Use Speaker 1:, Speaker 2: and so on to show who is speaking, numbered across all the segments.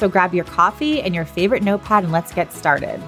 Speaker 1: So grab your coffee and your favorite notepad and let's get started.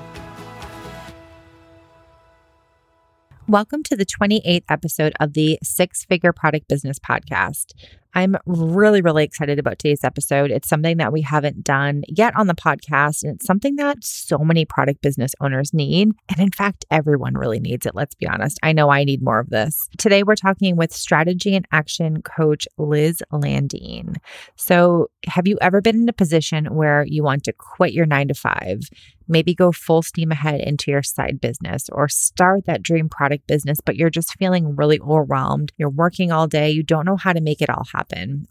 Speaker 1: Welcome to the 28th episode of the Six Figure Product Business Podcast. I'm really, really excited about today's episode. It's something that we haven't done yet on the podcast, and it's something that so many product business owners need. And in fact, everyone really needs it. Let's be honest. I know I need more of this. Today, we're talking with strategy and action coach Liz Landeen. So, have you ever been in a position where you want to quit your nine to five? maybe go full steam ahead into your side business or start that dream product business, but you're just feeling really overwhelmed. You're working all day, you don't know how to make it all happen.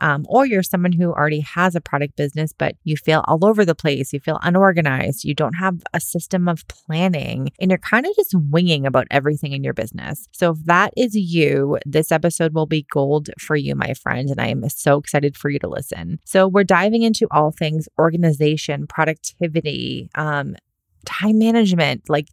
Speaker 1: Um, or you're someone who already has a product business, but you feel all over the place, you feel unorganized, you don't have a system of planning, and you're kind of just winging about everything in your business. So, if that is you, this episode will be gold for you, my friend. And I am so excited for you to listen. So, we're diving into all things organization, productivity, um, time management. Like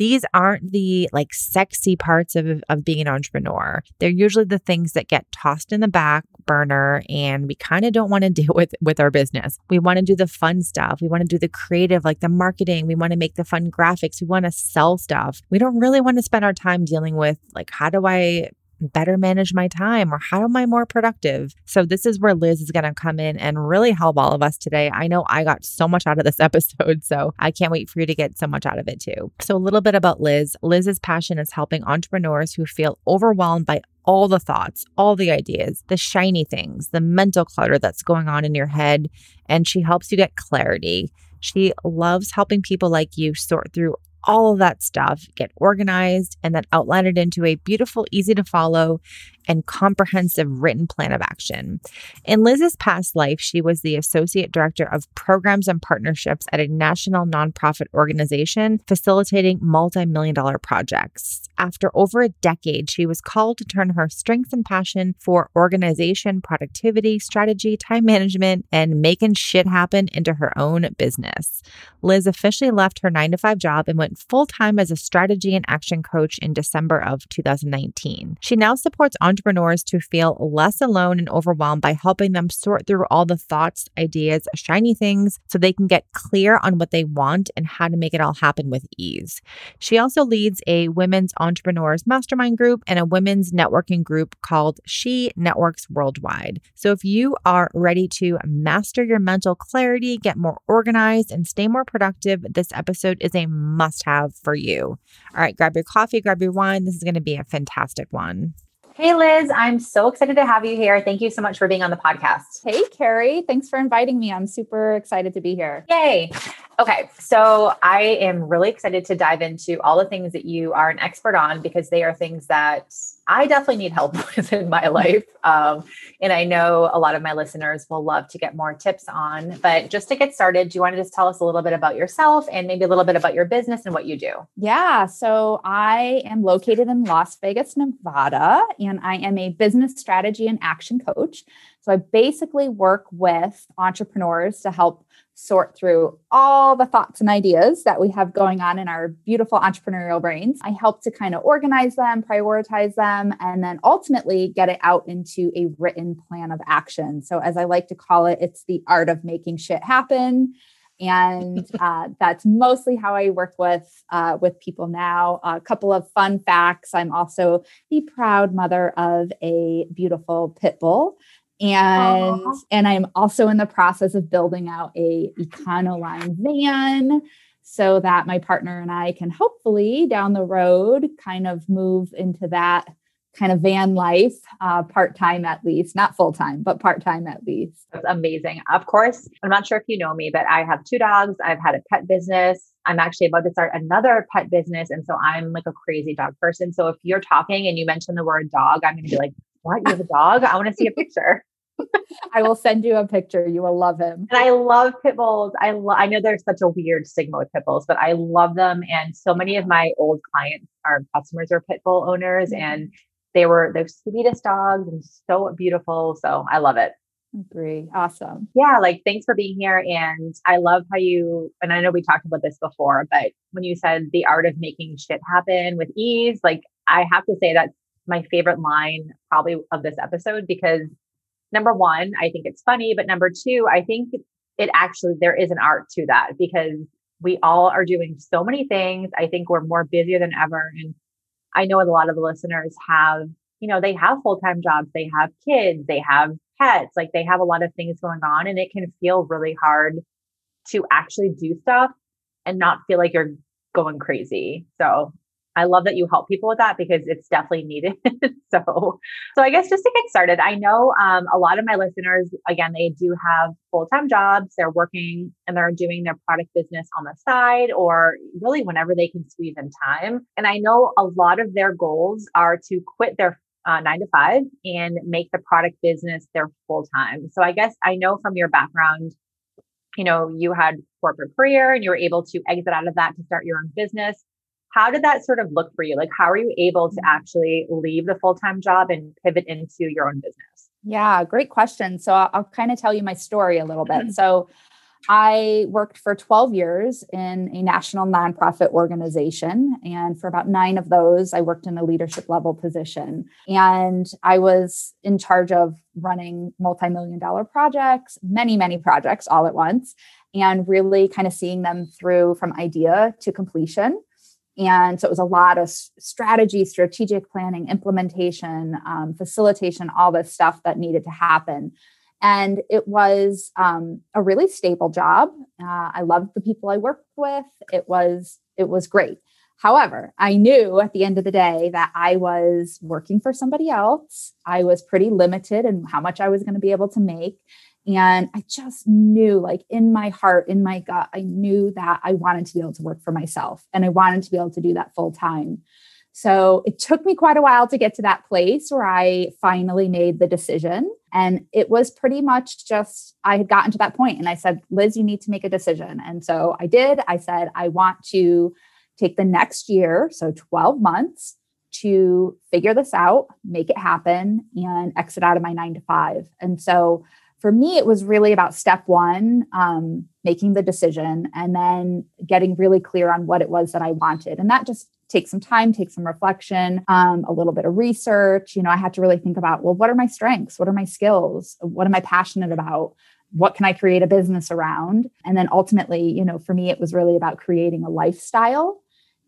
Speaker 1: these aren't the like sexy parts of, of being an entrepreneur. They're usually the things that get tossed in the back burner and we kind of don't want to deal with with our business. We want to do the fun stuff. We want to do the creative like the marketing. We want to make the fun graphics. We want to sell stuff. We don't really want to spend our time dealing with like how do I better manage my time or how am I more productive? So, this is where Liz is going to come in and really help all of us today. I know I got so much out of this episode, so I can't wait for you to get so much out of it too. So, a little bit about Liz. Liz's passion is helping entrepreneurs who feel overwhelmed by all the thoughts, all the ideas, the shiny things, the mental clutter that's going on in your head, and she helps you get clarity. She loves helping people like you sort through all of that stuff, get organized, and then outline it into a beautiful, easy to follow, and comprehensive written plan of action. In Liz's past life, she was the associate director of programs and partnerships at a national nonprofit organization facilitating multi million dollar projects. After over a decade, she was called to turn her strengths and passion for organization, productivity, strategy, time management, and making shit happen into her own business. Liz officially left her nine to five job and went full time as a strategy and action coach in December of 2019. She now supports to feel less alone and overwhelmed by helping them sort through all the thoughts, ideas, shiny things so they can get clear on what they want and how to make it all happen with ease. She also leads a women's entrepreneurs mastermind group and a women's networking group called She Networks Worldwide. So if you are ready to master your mental clarity, get more organized, and stay more productive, this episode is a must have for you. All right, grab your coffee, grab your wine. This is going to be a fantastic one. Hey, Liz, I'm so excited to have you here. Thank you so much for being on the podcast.
Speaker 2: Hey, Carrie, thanks for inviting me. I'm super excited to be here.
Speaker 1: Yay. Okay, so I am really excited to dive into all the things that you are an expert on because they are things that I definitely need help with in my life. Um, and I know a lot of my listeners will love to get more tips on. But just to get started, do you want to just tell us a little bit about yourself and maybe a little bit about your business and what you do?
Speaker 2: Yeah. So I am located in Las Vegas, Nevada, and I am a business strategy and action coach. So I basically work with entrepreneurs to help sort through all the thoughts and ideas that we have going on in our beautiful entrepreneurial brains. I help to kind of organize them, prioritize them, and then ultimately get it out into a written plan of action. So, as I like to call it, it's the art of making shit happen. And uh, that's mostly how I work with uh, with people now. A couple of fun facts: I'm also the proud mother of a beautiful pit bull and Aww. and i'm also in the process of building out a econoline van so that my partner and I can hopefully down the road kind of move into that kind of van life uh, part time at least, not full time, but part time at least.
Speaker 1: That's amazing. Of course, I'm not sure if you know me, but I have two dogs. I've had a pet business. I'm actually about to start another pet business. And so I'm like a crazy dog person. So if you're talking and you mention the word dog, I'm going to be like, what? You have a dog? I want to see a picture.
Speaker 2: I will send you a picture. You will love him.
Speaker 1: And I love pit bulls. I lo- I know there's such a weird stigma with pit bulls, but I love them. And so many of my old clients, our customers, are pit bull owners, mm-hmm. and they were the sweetest dogs and so beautiful. So I love it.
Speaker 2: Agree. Awesome.
Speaker 1: Yeah, like thanks for being here. And I love how you, and I know we talked about this before, but when you said the art of making shit happen with ease, like I have to say that's my favorite line probably of this episode because number one, I think it's funny, but number two, I think it actually, there is an art to that because we all are doing so many things. I think we're more busier than ever. And I know a lot of the listeners have, you know, they have full time jobs, they have kids, they have pets, like they have a lot of things going on, and it can feel really hard to actually do stuff and not feel like you're going crazy. So I love that you help people with that because it's definitely needed. so, so I guess just to get started, I know um, a lot of my listeners, again, they do have full time jobs. They're working and they're doing their product business on the side or really whenever they can squeeze in time. And I know a lot of their goals are to quit their uh, nine to five and make the product business their full time. So I guess I know from your background, you know, you had corporate career and you were able to exit out of that to start your own business how did that sort of look for you? Like, how are you able to mm-hmm. actually leave the full time job and pivot into your own business?
Speaker 2: Yeah, great question. So I'll, I'll kind of tell you my story a little bit. Mm-hmm. So I worked for 12 years in a national nonprofit organization. And for about nine of those, I worked in a leadership level position. And I was in charge of running multi million dollar projects, many, many projects all at once, and really kind of seeing them through from idea to completion. And so it was a lot of strategy, strategic planning, implementation, um, facilitation, all this stuff that needed to happen. And it was um, a really stable job. Uh, I loved the people I worked with. It was it was great. However, I knew at the end of the day that I was working for somebody else. I was pretty limited in how much I was going to be able to make. And I just knew, like in my heart, in my gut, I knew that I wanted to be able to work for myself and I wanted to be able to do that full time. So it took me quite a while to get to that place where I finally made the decision. And it was pretty much just, I had gotten to that point and I said, Liz, you need to make a decision. And so I did. I said, I want to take the next year, so 12 months, to figure this out, make it happen, and exit out of my nine to five. And so for me, it was really about step one, um, making the decision and then getting really clear on what it was that I wanted. And that just takes some time, takes some reflection, um, a little bit of research. You know, I had to really think about, well, what are my strengths? What are my skills? What am I passionate about? What can I create a business around? And then ultimately, you know, for me, it was really about creating a lifestyle.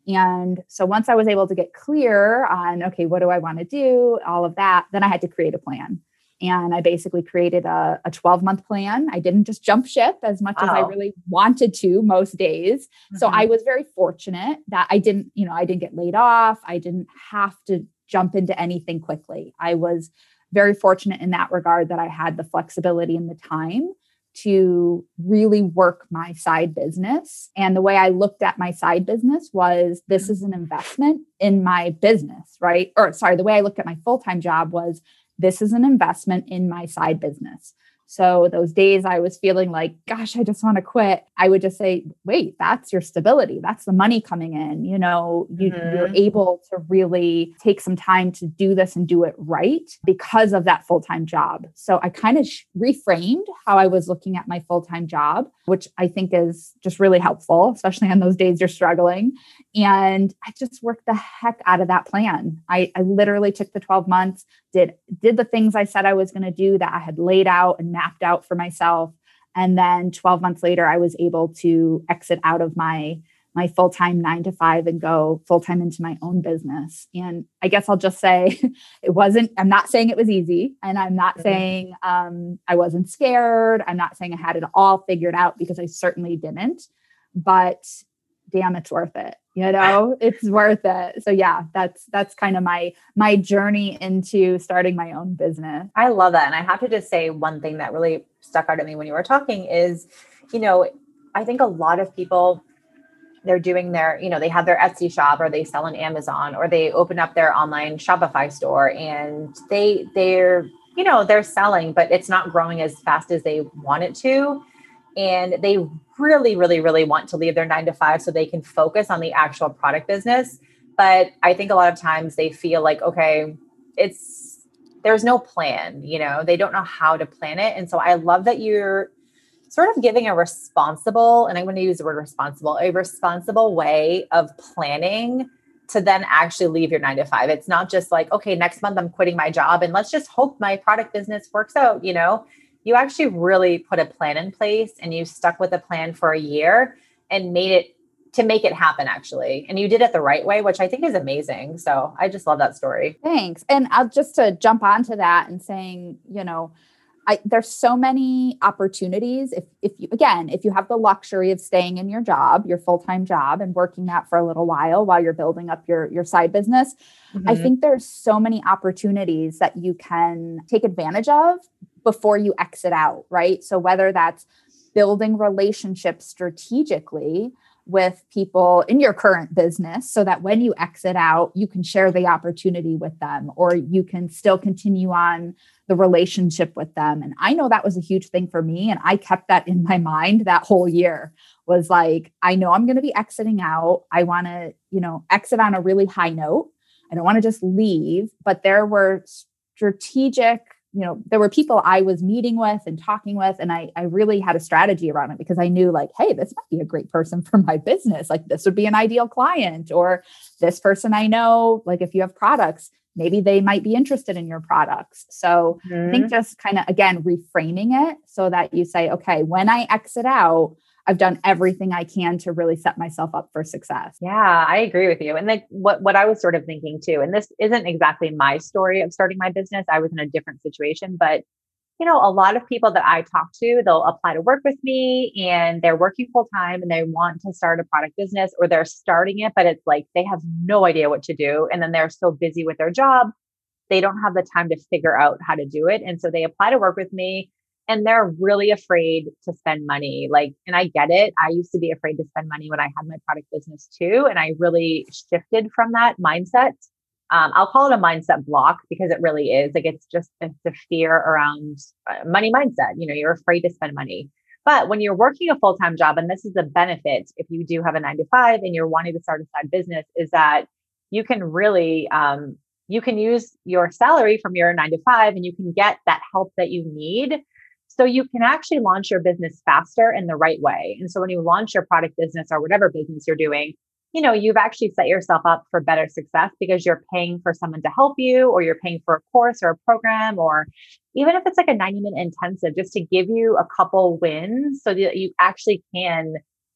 Speaker 2: And so once I was able to get clear on, okay, what do I want to do? All of that, then I had to create a plan and I basically created a, a 12 month plan. I didn't just jump ship as much wow. as I really wanted to most days. Mm-hmm. So I was very fortunate that I didn't, you know, I didn't get laid off. I didn't have to jump into anything quickly. I was very fortunate in that regard that I had the flexibility and the time to really work my side business. And the way I looked at my side business was this is an investment in my business, right? Or sorry, the way I looked at my full time job was this is an investment in my side business. So those days I was feeling like, gosh, I just want to quit. I would just say, wait, that's your stability. That's the money coming in. You know, you, mm-hmm. you're able to really take some time to do this and do it right because of that full time job. So I kind of sh- reframed how I was looking at my full time job, which I think is just really helpful, especially on those days you're struggling. And I just worked the heck out of that plan. I, I literally took the 12 months, did did the things I said I was going to do that I had laid out and mapped out for myself. And then 12 months later, I was able to exit out of my my full-time nine to five and go full-time into my own business. And I guess I'll just say it wasn't, I'm not saying it was easy. And I'm not mm-hmm. saying um, I wasn't scared. I'm not saying I had it all figured out because I certainly didn't. But damn, it's worth it. You know, it's worth it. So yeah, that's that's kind of my my journey into starting my own business.
Speaker 1: I love that. And I have to just say one thing that really stuck out at me when you were talking is, you know, I think a lot of people they're doing their, you know, they have their Etsy shop or they sell on Amazon or they open up their online Shopify store and they they're, you know, they're selling, but it's not growing as fast as they want it to. And they really, really, really want to leave their nine to five so they can focus on the actual product business. But I think a lot of times they feel like, okay, it's there's no plan, you know, they don't know how to plan it. And so I love that you're sort of giving a responsible, and I'm going to use the word responsible, a responsible way of planning to then actually leave your nine to five. It's not just like, okay, next month I'm quitting my job and let's just hope my product business works out. You know, you actually really put a plan in place and you stuck with a plan for a year and made it to make it happen actually. And you did it the right way which i think is amazing. So i just love that story.
Speaker 2: Thanks. And i'll just to jump onto that and saying you know I, there's so many opportunities. If if you again if you have the luxury of staying in your job your full-time job and working that for a little while while you're building up your your side business mm-hmm. i think there's so many opportunities that you can take advantage of before you exit out right so whether that's building relationships strategically with people in your current business so that when you exit out, you can share the opportunity with them or you can still continue on the relationship with them. And I know that was a huge thing for me. And I kept that in my mind that whole year was like, I know I'm going to be exiting out. I want to, you know, exit on a really high note. I don't want to just leave, but there were strategic you know there were people i was meeting with and talking with and I, I really had a strategy around it because i knew like hey this might be a great person for my business like this would be an ideal client or this person i know like if you have products maybe they might be interested in your products so mm-hmm. i think mm-hmm. just kind of again reframing it so that you say okay when i exit out I've done everything I can to really set myself up for success.
Speaker 1: Yeah, I agree with you. And like what what I was sort of thinking too, and this isn't exactly my story of starting my business. I was in a different situation, but you know, a lot of people that I talk to, they'll apply to work with me and they're working full time and they want to start a product business or they're starting it, but it's like they have no idea what to do. And then they're so busy with their job, they don't have the time to figure out how to do it. And so they apply to work with me and they're really afraid to spend money. Like, and I get it. I used to be afraid to spend money when I had my product business too. And I really shifted from that mindset. Um, I'll call it a mindset block because it really is. Like, it's just it's a fear around uh, money mindset. You know, you're afraid to spend money. But when you're working a full time job, and this is a benefit if you do have a nine to five and you're wanting to start a side business, is that you can really um, you can use your salary from your nine to five and you can get that help that you need so you can actually launch your business faster in the right way. And so when you launch your product business or whatever business you're doing, you know, you've actually set yourself up for better success because you're paying for someone to help you or you're paying for a course or a program or even if it's like a 90 minute intensive just to give you a couple wins so that you actually can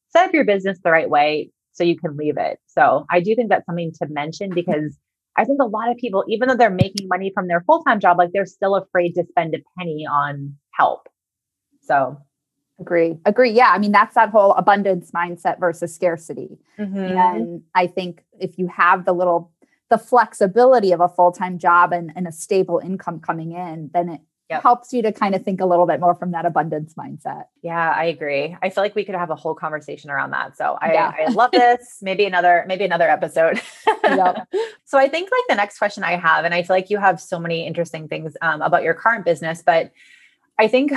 Speaker 1: set up your business the right way so you can leave it. So I do think that's something to mention because I think a lot of people, even though they're making money from their full time job, like they're still afraid to spend a penny on help. So
Speaker 2: agree agree yeah i mean that's that whole abundance mindset versus scarcity mm-hmm. and i think if you have the little the flexibility of a full-time job and, and a stable income coming in then it yep. helps you to kind of think a little bit more from that abundance mindset
Speaker 1: yeah i agree i feel like we could have a whole conversation around that so i, yeah. I love this maybe another maybe another episode yep. so i think like the next question i have and i feel like you have so many interesting things um, about your current business but I think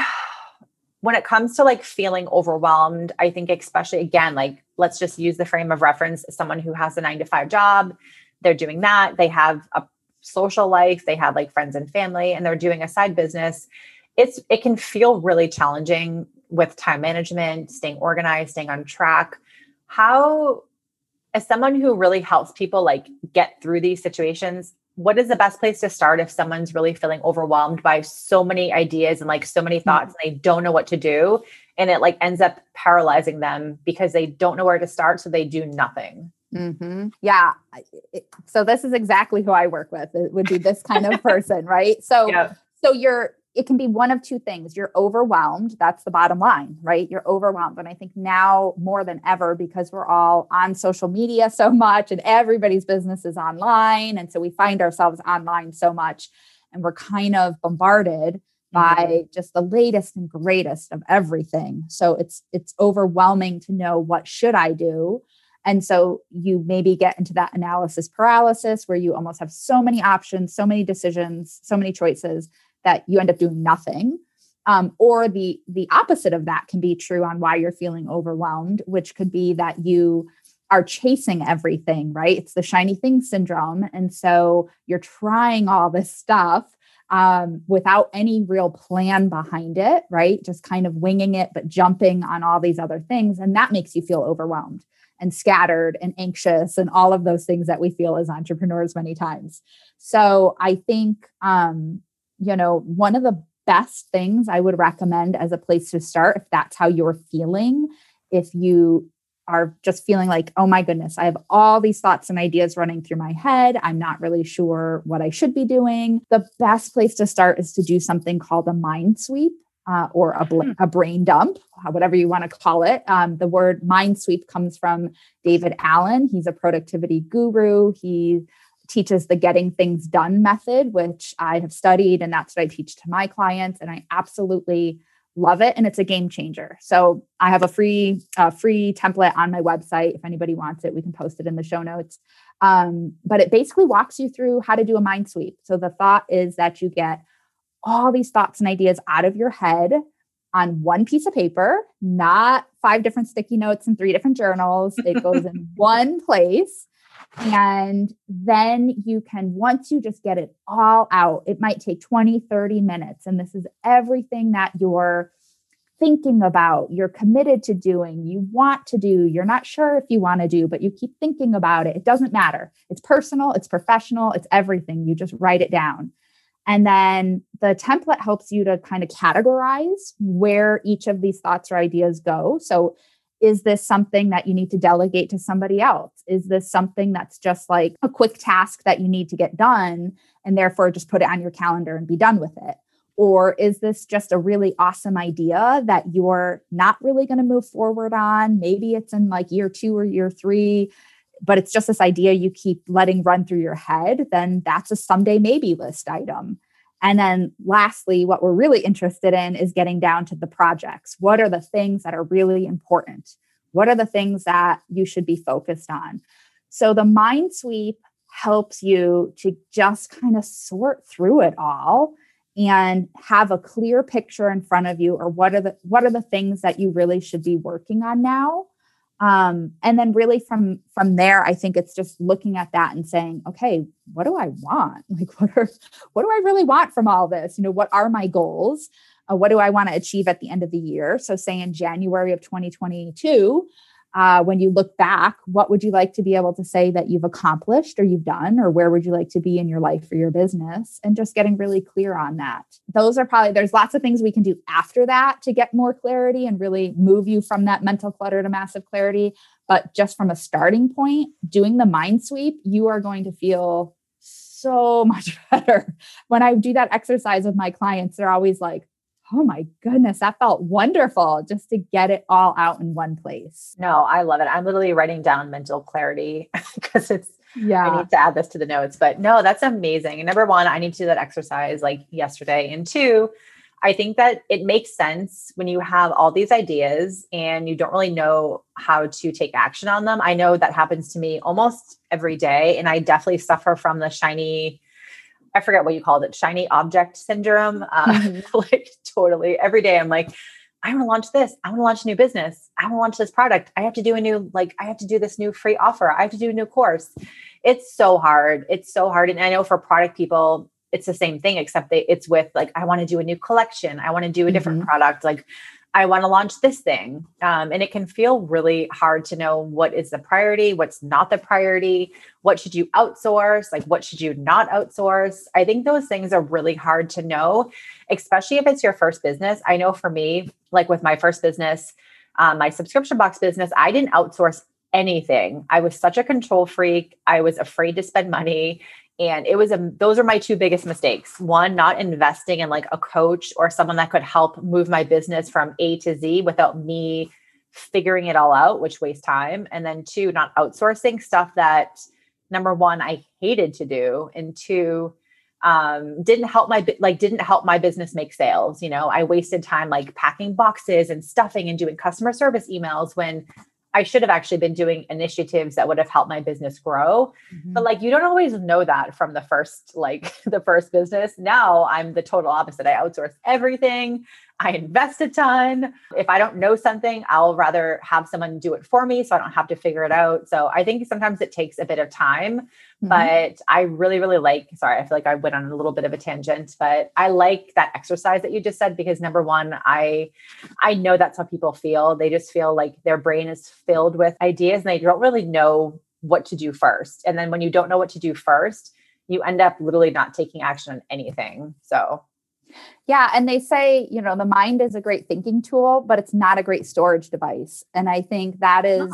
Speaker 1: when it comes to like feeling overwhelmed, I think, especially again, like let's just use the frame of reference someone who has a nine to five job, they're doing that, they have a social life, they have like friends and family, and they're doing a side business. It's it can feel really challenging with time management, staying organized, staying on track. How as someone who really helps people like get through these situations, what is the best place to start if someone's really feeling overwhelmed by so many ideas and like so many thoughts mm-hmm. and they don't know what to do? And it like ends up paralyzing them because they don't know where to start so they do nothing.
Speaker 2: Mm-hmm. yeah so this is exactly who i work with. It would be this kind of person right? So so you're it can be one of two things. You're overwhelmed. That's the bottom line, right? You're overwhelmed. And I think now more than ever, because we're all on social media so much and everybody's business is online. And so we find ourselves online so much and we're kind of bombarded mm-hmm. by just the latest and greatest of everything. So it's it's overwhelming to know what should I do? And so you maybe get into that analysis paralysis where you almost have so many options, so many decisions, so many choices that you end up doing nothing. Um, or the the opposite of that can be true on why you're feeling overwhelmed, which could be that you are chasing everything, right? It's the shiny thing syndrome. And so you're trying all this stuff um, without any real plan behind it, right? Just kind of winging it, but jumping on all these other things. And that makes you feel overwhelmed and scattered and anxious and all of those things that we feel as entrepreneurs many times. So I think um, you know, one of the best things I would recommend as a place to start, if that's how you're feeling, if you are just feeling like, oh my goodness, I have all these thoughts and ideas running through my head. I'm not really sure what I should be doing. The best place to start is to do something called a mind sweep. Uh, or a, bl- hmm. a brain dump, whatever you want to call it. Um, the word mind sweep comes from David Allen. He's a productivity guru. He teaches the getting things done method, which I have studied and that's what I teach to my clients. And I absolutely love it. And it's a game changer. So I have a free, uh, free template on my website. If anybody wants it, we can post it in the show notes. Um, but it basically walks you through how to do a mind sweep. So the thought is that you get all these thoughts and ideas out of your head on one piece of paper, not five different sticky notes and three different journals. It goes in one place. And then you can, once you just get it all out, it might take 20, 30 minutes. And this is everything that you're thinking about, you're committed to doing, you want to do, you're not sure if you want to do, but you keep thinking about it. It doesn't matter. It's personal, it's professional, it's everything. You just write it down. And then the template helps you to kind of categorize where each of these thoughts or ideas go. So is this something that you need to delegate to somebody else? Is this something that's just like a quick task that you need to get done and therefore just put it on your calendar and be done with it? Or is this just a really awesome idea that you're not really going to move forward on? Maybe it's in like year two or year three, but it's just this idea you keep letting run through your head. Then that's a someday maybe list item. And then lastly, what we're really interested in is getting down to the projects. What are the things that are really important? What are the things that you should be focused on? So the mind sweep helps you to just kind of sort through it all and have a clear picture in front of you or what are the what are the things that you really should be working on now um, and then really from from there i think it's just looking at that and saying okay what do i want? Like what are what do i really want from all this? You know what are my goals? Uh, what do i want to achieve at the end of the year? So say in january of 2022 uh, when you look back, what would you like to be able to say that you've accomplished or you've done, or where would you like to be in your life or your business? And just getting really clear on that. Those are probably, there's lots of things we can do after that to get more clarity and really move you from that mental clutter to massive clarity. But just from a starting point, doing the mind sweep, you are going to feel so much better. When I do that exercise with my clients, they're always like, oh my goodness, that felt wonderful just to get it all out in one place.
Speaker 1: No, I love it. I'm literally writing down mental clarity because it's, yeah, I need to add this to the notes. But no, that's amazing. And number one, I need to do that exercise like yesterday. And two, I think that it makes sense when you have all these ideas and you don't really know how to take action on them. I know that happens to me almost every day. And I definitely suffer from the shiny, I forget what you called it, shiny object syndrome. Uh, mm-hmm. like totally every day, I'm like, I want to launch this. I want to launch a new business. I want to launch this product. I have to do a new, like, I have to do this new free offer. I have to do a new course. It's so hard. It's so hard. And I know for product people, it's the same thing, except they, it's with like, I want to do a new collection. I want to do a different mm-hmm. product. Like, I want to launch this thing. Um, and it can feel really hard to know what is the priority, what's not the priority, what should you outsource, like what should you not outsource. I think those things are really hard to know, especially if it's your first business. I know for me, like with my first business, um, my subscription box business, I didn't outsource anything. I was such a control freak. I was afraid to spend money. And it was a those are my two biggest mistakes. One not investing in like a coach or someone that could help move my business from a to z without me figuring it all out which wastes time. And then two not outsourcing stuff that number one i hated to do. And two um didn't help my like didn't help my business make sales. You know i wasted time like packing boxes and stuffing and doing customer service emails when I should have actually been doing initiatives that would have helped my business grow. Mm-hmm. But like you don't always know that from the first like the first business. Now I'm the total opposite. I outsource everything. I invest a ton. If I don't know something, I'll rather have someone do it for me so I don't have to figure it out. So I think sometimes it takes a bit of time, mm-hmm. but I really, really like, sorry, I feel like I went on a little bit of a tangent, but I like that exercise that you just said because number one, I I know that's how people feel. They just feel like their brain is filled with ideas and they don't really know what to do first. And then when you don't know what to do first, you end up literally not taking action on anything. So
Speaker 2: yeah. And they say, you know, the mind is a great thinking tool, but it's not a great storage device. And I think that is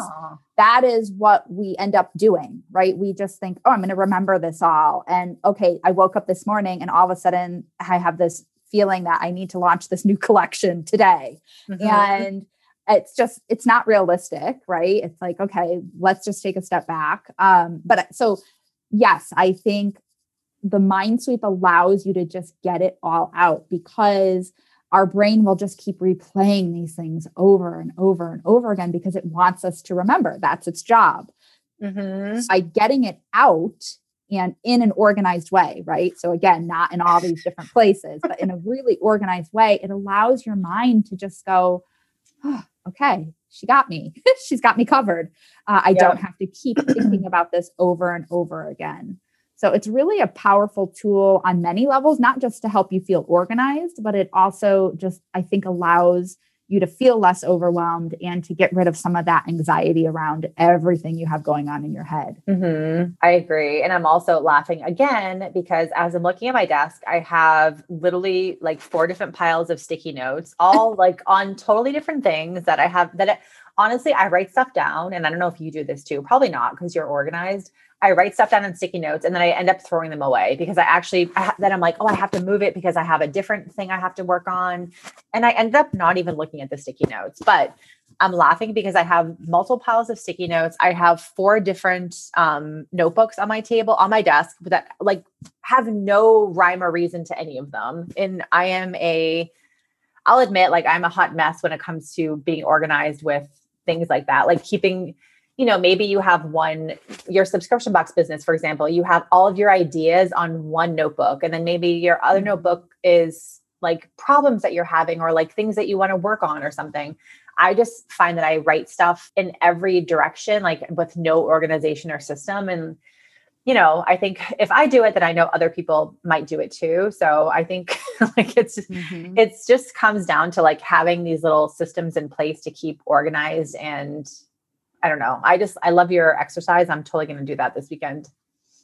Speaker 2: that is what we end up doing, right? We just think, oh, I'm going to remember this all. And okay, I woke up this morning and all of a sudden I have this feeling that I need to launch this new collection today. Mm-hmm. And it's just it's not realistic right it's like okay let's just take a step back um but so yes i think the mind sweep allows you to just get it all out because our brain will just keep replaying these things over and over and over again because it wants us to remember that's its job. Mm-hmm. By getting it out and in an organized way, right? So, again, not in all these different places, but in a really organized way, it allows your mind to just go, oh, okay, she got me. She's got me covered. Uh, I yep. don't have to keep thinking about this over and over again. So it's really a powerful tool on many levels, not just to help you feel organized, but it also just, I think, allows you to feel less overwhelmed and to get rid of some of that anxiety around everything you have going on in your head.
Speaker 1: Mm-hmm. I agree. And I'm also laughing again because as I'm looking at my desk, I have literally like four different piles of sticky notes, all like on totally different things that I have that. It, honestly, I write stuff down, and I don't know if you do this too, probably not because you're organized. I write stuff down in sticky notes and then I end up throwing them away because I actually, I, then I'm like, oh, I have to move it because I have a different thing I have to work on. And I end up not even looking at the sticky notes. But I'm laughing because I have multiple piles of sticky notes. I have four different um, notebooks on my table, on my desk that like have no rhyme or reason to any of them. And I am a, I'll admit, like I'm a hot mess when it comes to being organized with things like that, like keeping you know, maybe you have one, your subscription box business, for example, you have all of your ideas on one notebook. And then maybe your other mm-hmm. notebook is like problems that you're having or like things that you want to work on or something. I just find that I write stuff in every direction, like with no organization or system. And, you know, I think if I do it, then I know other people might do it too. So I think like it's mm-hmm. it's just comes down to like having these little systems in place to keep organized and I don't know. I just I love your exercise. I'm totally going to do that this weekend.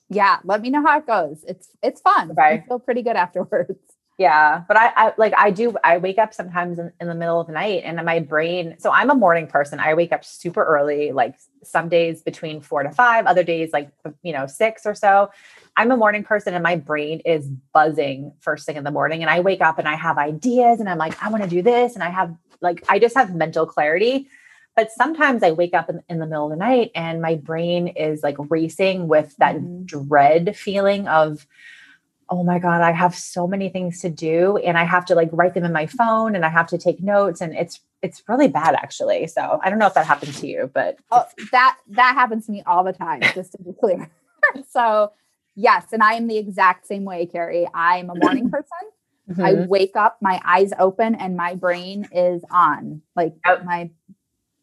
Speaker 2: Yeah, let me know how it goes. It's it's fun. I feel pretty good afterwards.
Speaker 1: Yeah, but I, I like I do. I wake up sometimes in, in the middle of the night, and my brain. So I'm a morning person. I wake up super early. Like some days between four to five, other days like you know six or so. I'm a morning person, and my brain is buzzing first thing in the morning. And I wake up and I have ideas, and I'm like, I want to do this, and I have like I just have mental clarity but sometimes I wake up in, in, the middle of the night and my brain is like racing with that mm-hmm. dread feeling of, oh my God, I have so many things to do and I have to like write them in my phone and I have to take notes. And it's it's really bad actually. So I don't know if that happened to you, but
Speaker 2: oh, that that happens to me all the time, just to be clear. so yes, and I am the exact same way, Carrie. I'm a morning person. Mm-hmm. I wake up, my eyes open, and my brain is on. Like yep. my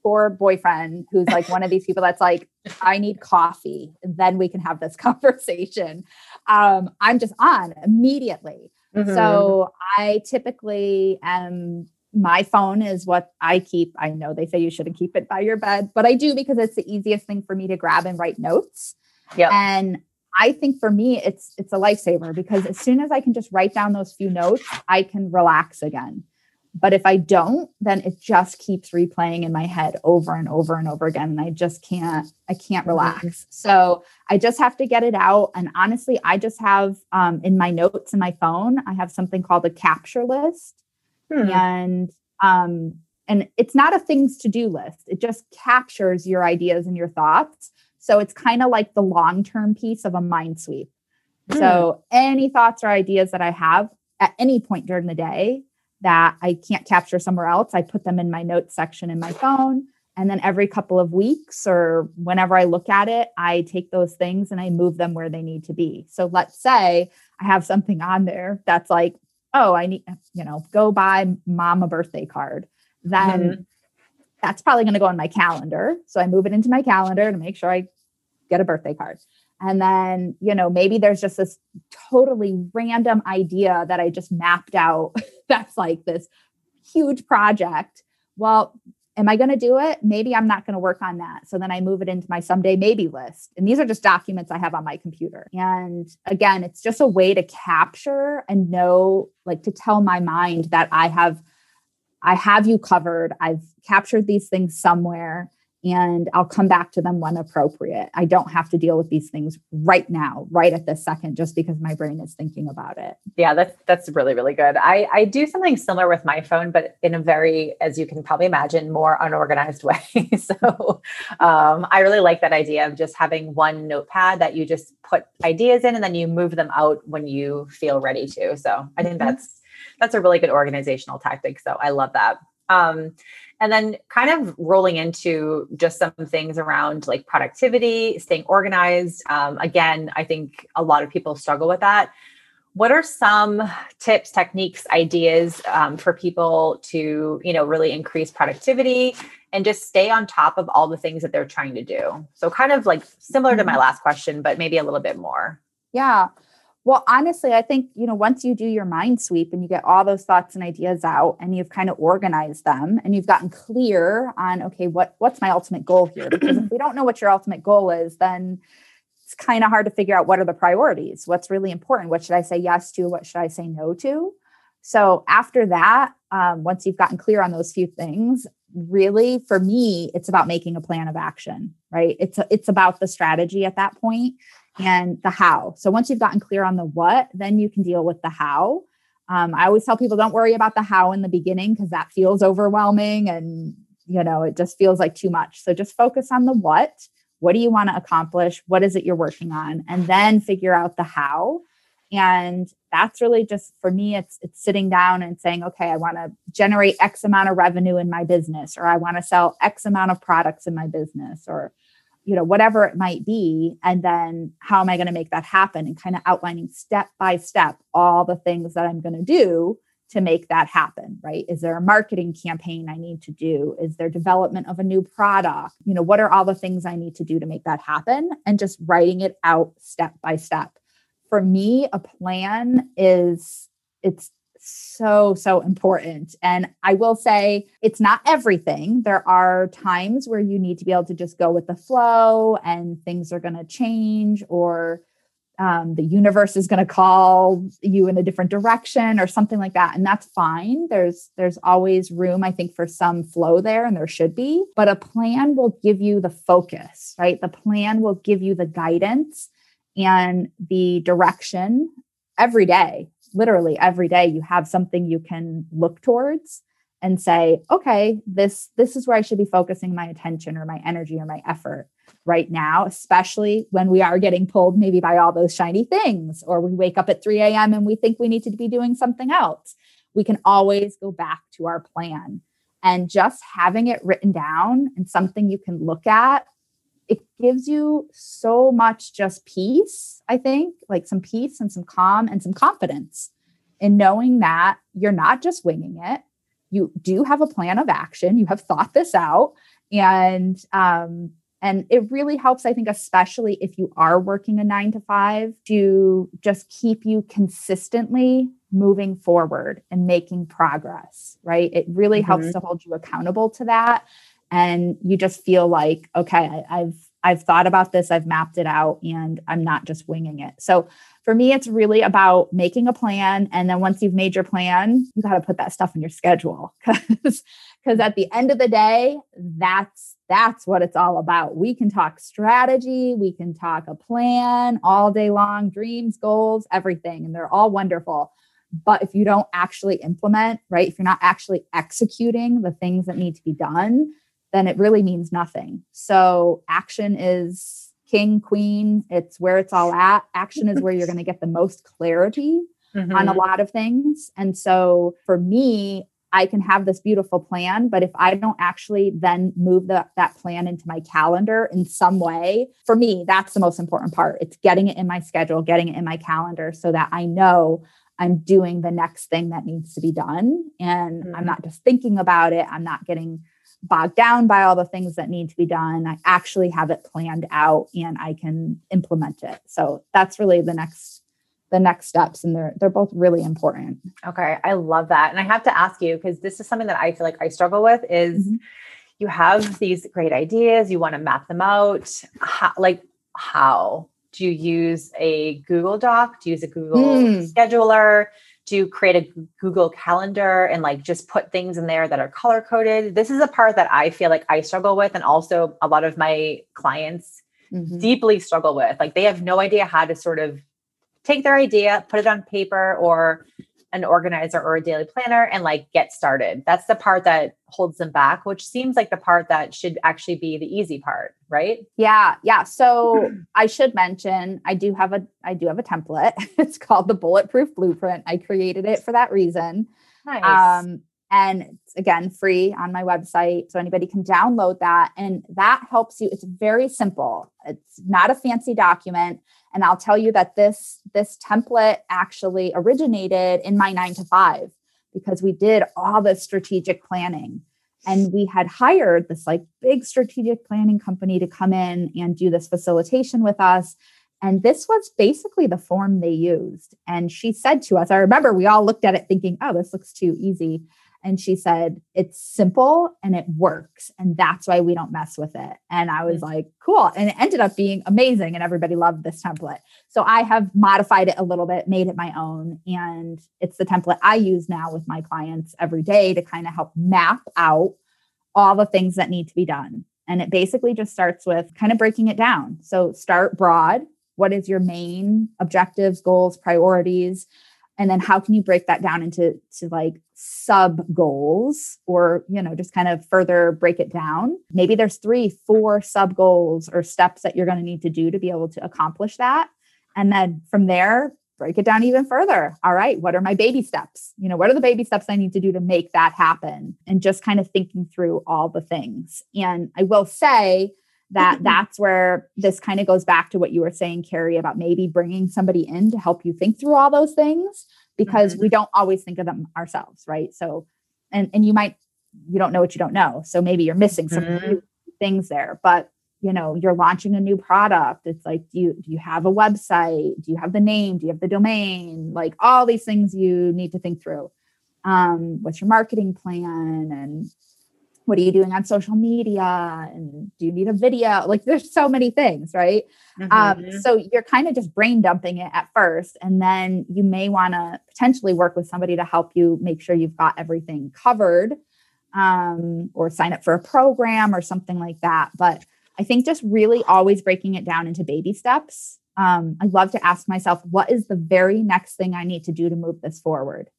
Speaker 2: poor boyfriend who's like one of these people that's like, I need coffee, then we can have this conversation. Um, I'm just on immediately. Mm-hmm. So I typically am my phone is what I keep. I know they say you shouldn't keep it by your bed, but I do because it's the easiest thing for me to grab and write notes. Yeah. And I think for me it's it's a lifesaver because as soon as I can just write down those few notes, I can relax again But if I don't, then it just keeps replaying in my head over and over and over again. And I just can't, I can't mm-hmm. relax. So I just have to get it out. And honestly, I just have um, in my notes in my phone, I have something called a capture list. Hmm. And um, and it's not a things to do list. It just captures your ideas and your thoughts. So it's kind of like the long term piece of a mind sweep. Hmm. So any thoughts or ideas that I have at any point during the day, that I can't capture somewhere else. I put them in my notes section in my phone. And then every couple of weeks or whenever I look at it, I take those things and I move them where they need to be. So let's say I have something on there that's like, oh, I need, you know, go buy mom a birthday card. Then mm-hmm. that's probably going to go on my calendar. So I move it into my calendar to make sure I get a birthday card. And then, you know, maybe there's just this totally random idea that I just mapped out that's like this huge project. Well, am I going to do it? Maybe I'm not going to work on that. So then I move it into my someday maybe list. And these are just documents I have on my computer. And again, it's just a way to capture and know, like to tell my mind that I have I have you covered. I've captured these things somewhere and I'll come back to them when appropriate. I don't have to deal with these things right now, right at this second, just because my brain is thinking about it.
Speaker 1: Yeah, that's that's really really good. I I do something similar with my phone, but in a very, as you can probably imagine, more unorganized way. so um, I really like that idea of just having one notepad that you just put ideas in, and then you move them out when you feel ready to. So I think mm-hmm. that's that's a really good organizational tactic. So I love that. Um, and then kind of rolling into just some things around like productivity, staying organized. Um, again, I think a lot of people struggle with that. What are some tips, techniques, ideas um, for people to, you know, really increase productivity and just stay on top of all the things that they're trying to do? So, kind of like similar to my mm-hmm. last question, but maybe a little bit more.
Speaker 2: Yeah. Well, honestly, I think, you know, once you do your mind sweep and you get all those thoughts and ideas out and you've kind of organized them and you've gotten clear on, okay, what what's my ultimate goal here? Because if we don't know what your ultimate goal is, then it's kind of hard to figure out what are the priorities, what's really important, what should I say yes to, what should I say no to. So after that, um, once you've gotten clear on those few things, really for me, it's about making a plan of action, right? It's a, it's about the strategy at that point and the how. So once you've gotten clear on the what, then you can deal with the how. Um, I always tell people don't worry about the how in the beginning because that feels overwhelming and you know it just feels like too much. So just focus on the what. What do you want to accomplish? What is it you're working on? And then figure out the how. And that's really just for me, it's it's sitting down and saying, okay, I want to generate X amount of revenue in my business, or I want to sell X amount of products in my business, or you know whatever it might be and then how am i going to make that happen and kind of outlining step by step all the things that i'm going to do to make that happen right? Is there a marketing campaign i need to do? Is there development of a new product? You know what are all the things i need to do to make that happen? And just writing it out step by step. For me a plan is it's so, so important. And I will say it's not everything. There are times where you need to be able to just go with the flow and things are going to change or um, the universe is going to call you in a different direction or something like that and that's fine there's there's always room i think for some flow there and there should be but a plan will give you the focus right the plan will give you the guidance and the direction every day literally every day you have something you can look towards and say okay this this is where i should be focusing my attention or my energy or my effort right now especially when we are getting pulled maybe by all those shiny things or we wake up at 3 a.m and we think we need to be doing something else. We can always go back to our plan. And just having it written down and something you can look at it gives you so much just peace, I think, like some peace and some calm and some confidence in knowing that you're not just winging it. You do have a plan of action. You have thought this out. And um, and it really helps, I think, especially if you are working a nine to five, to just keep you consistently moving forward and making progress, right? It really mm-hmm. helps to hold you accountable to that and you just feel like okay I, i've i've thought about this i've mapped it out and i'm not just winging it so for me, it's really about making a plan. And then once you've made your plan, you got to put that stuff in your schedule because because at the end of the day, that's that's what it's all about. We can talk strategy, we can talk a plan all day long, dreams, goals, everything, and they're all wonderful. But if you don't actually implement, right, if you're not actually executing the things that need to be done, then it really means nothing. So action is king, queen. It's where it's all at. Action is where you're going to get the most clarity mm-hmm. on a lot of things. And so for me, I can have this beautiful plan, but if I don't actually then move the, that plan into my calendar in some way, for me, that's the most important part. It's getting it in my schedule, getting it in my calendar so that I know I'm doing the next thing that needs to be done. And mm-hmm. I'm not just thinking about it, I'm not getting bogged down by all the things that need to be done. I actually have it planned out and I can implement it. So that's really the next the next steps and they're they're both really important
Speaker 1: okay i love that and i have to ask you because this is something that i feel like i struggle with is mm-hmm. you have these great ideas you want to map them out how, like how do you use a google doc do you use a google mm. scheduler do create a google calendar and like just put things in there that are color coded this is a part that i feel like i struggle with and also a lot of my clients mm-hmm. deeply struggle with like they have no idea how to sort of take their idea, put it on paper or an organizer or a daily planner and like get started. That's the part that holds them back, which seems like the part that should actually be the easy part, right?
Speaker 2: Yeah, yeah. So I should mention I do have a I do have a template. It's called the Bulletproof Blueprint. I created it for that reason. Nice. Um, and it's again free on my website so anybody can download that and that helps you it's very simple it's not a fancy document and I'll tell you that this this template actually originated in my 9 to 5 because we did all the strategic planning. And we had hired this like big strategic planning company to come in and do this facilitation with us. And this was basically the form they used. And she said to us i remember we all looked at it thinking oh this looks too easy and she said, it's simple and it works. And that's why we don't mess with it. And I was mm-hmm. like, cool. And it ended up being amazing. And everybody loved this template. So I have modified it a little bit, made it my own. And it's the template I use now with my clients every day to kind of help map out all the things that need to be done. And it basically just starts with kind of breaking it down. So start broad. What is your main objectives, goals, priorities? And then how can you break that down into to like sub goals or you know just kind of further break it down? Maybe there's three four sub goals or steps that you're going to need to do to be able to accomplish that. And then from there break it down even further. All right what are my baby steps? You know what are the baby steps i need to do to make that happen? And just kind of thinking through all the things. And i will say that that's where this kind of goes back to what you were saying carrie about maybe bringing somebody in to help you think through all those things because mm-hmm. we don't always think of them ourselves right? So and and you might you don't know what you don't know so maybe you're missing some mm-hmm. things there but you know you're launching a new product it's like do you do you have a website? Do you have the name? Do you have the domain? Like all these things you need to think through. Um what's your marketing plan and what are you doing on social media? And do you need a video? Like there's so many things right? Um, mm-hmm. um, so you're kind of just brain dumping it at first and then you may want to potentially work with somebody to help you make sure you've got everything covered um, or sign up for a program or something like that. But i think just really always breaking it down into baby steps. Um, i love to ask myself what is the very next thing i need to do to move this forward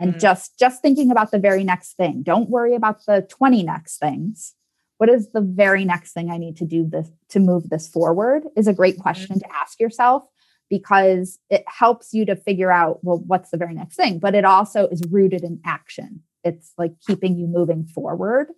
Speaker 2: and mm-hmm. just just thinking about the very next thing. Don't worry about the 20 next things. What is the very next thing i need to do this to move this forward is a great mm-hmm. question to ask yourself because it helps you to figure out well what's the very next thing? But it also is rooted in action. It's like keeping you moving forward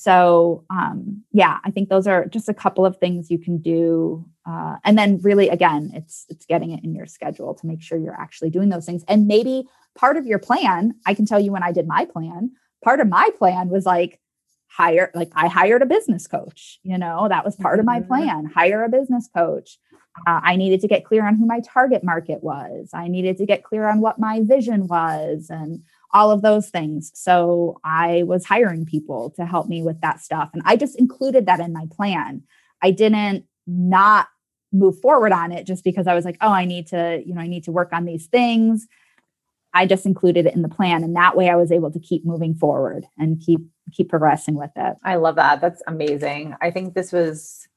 Speaker 2: so um, yeah i think those are just a couple of things you can do uh, and then really again it's it's getting it in your schedule to make sure you're actually doing those things and maybe part of your plan, I can tell you when I did my plan, part of my plan was like hire, like I hired a business coach, you know, that was part mm-hmm. of my mm-hmm. plan, hire a business coach. Uh, I needed to get clear on who my target market was. I needed to get clear on what my vision was and all of those things. So I was hiring people to help me with that stuff. And I just included that in my plan. I didn't not move forward on it just because I was like, oh, I need to, you know, I need to work on these things. I just included it in the plan and that way I was able to keep moving forward and keep keep progressing with it.
Speaker 1: I love that. That's amazing. I think this was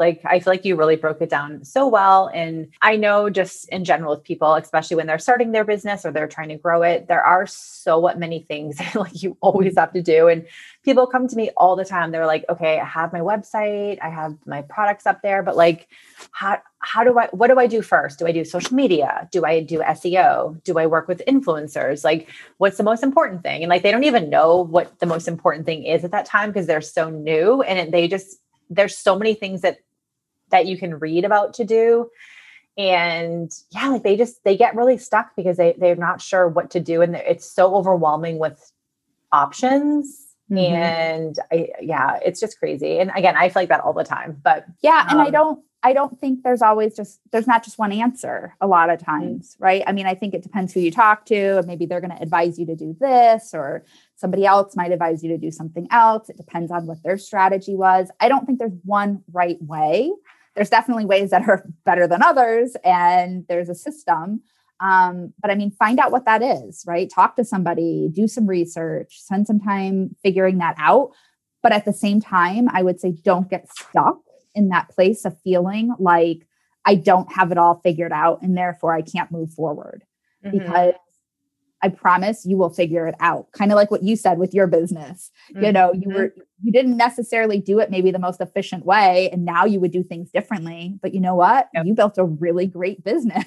Speaker 1: like I feel like you really broke it down so well. And I know just in general with people, especially when they're starting their business or they're trying to grow it, there are so many things like you always have to do. And people come to me all the time. They're like, okay, I have my website, I have my products up there, but like how how do I what do I do first? Do I do social media? Do I do SEO? Do I work with influencers? Like what's the most important thing? And like they don't even know what the most important thing is at that time because they're so new and they just there's so many things that that you can read about to do. And yeah like they just they get really stuck because they they're not sure what to do. And it's so overwhelming with options. Mm-hmm. and i yeah it's just crazy. And again i feel like that all the time. But
Speaker 2: yeah and um, i don't i don't think there's always just there's not just one answer a lot of mm. times mm-hmm. right? I mean i think it depends who you talk to. And maybe they're going to advise you to do this or somebody else might advise you to do something else. It depends on what their strategy was. I don't think there's one right way there's definitely ways that are better than others and there's a system. Um, but i mean find out what that is right? Talk to somebody do some research spend some time figuring that out. But at the same time i would say don't get stuck in that place of feeling like i don't have it all figured out and therefore i can't move forward. Mm-hmm. because I promise you will figure it out. Kind of like what you said with your business. Mm-hmm. You know, you mm-hmm. were you didn't necessarily do it maybe the most efficient way and now you would do things differently, but you know what? Yep. You built a really great business.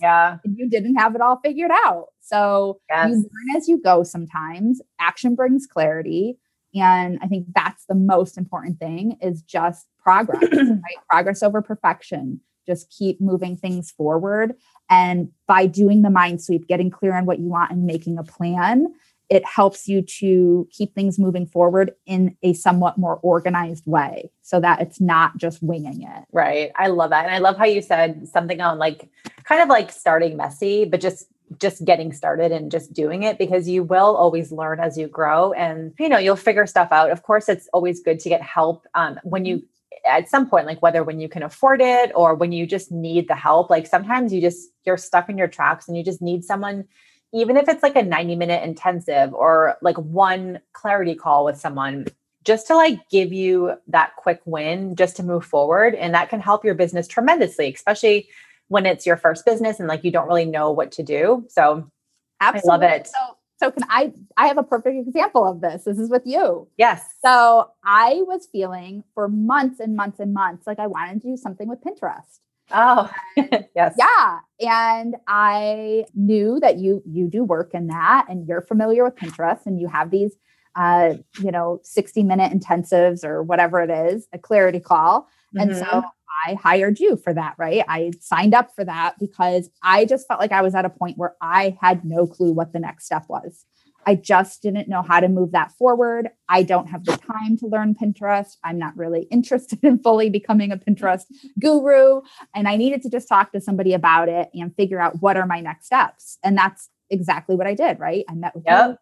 Speaker 1: Yeah.
Speaker 2: and you didn't have it all figured out. So yes. you learn as you go sometimes. Action brings clarity. And I think that's the most important thing is just progress, right? Progress over perfection just keep moving things forward. And by doing the mind sweep, getting clear on what you want and making a plan, it helps you to keep things moving forward in a somewhat more organized way so that it's not just winging it.
Speaker 1: Right. I love that. And I love how you said something on like kind of like starting messy, but just just getting started and just doing it because you will always learn as you grow and you know you'll figure stuff out of course it's always good to get help um, when you at some point like whether when you can afford it or when you just need the help like sometimes you just you're stuck in your tracks and you just need someone even if it's like a 90 minute intensive or like one clarity call with someone just to like give you that quick win just to move forward and that can help your business tremendously especially when it's your first business and like you don't really know what to do so Absolutely. I love it.
Speaker 2: So so can I I have a perfect example of this. This is with you.
Speaker 1: Yes.
Speaker 2: So I was feeling for months and months and months like I wanted to do something with Pinterest.
Speaker 1: Oh, yes.
Speaker 2: Yeah. And I knew that you you do work in that and you're familiar with Pinterest and you have these uh, you know, 60 minute intensives or whatever it is, a clarity call. Mm-hmm. And so mm-hmm. I hired you for that, right? I signed up for that because I just felt like I was at a point where I had no clue what the next step was. I just didn't know how to move that forward. I don't have the time to learn Pinterest. I'm not really interested in fully becoming a Pinterest guru. And I needed to just talk to somebody about it and figure out what are my next steps. And that's exactly what I did, right? I met with yep. you, got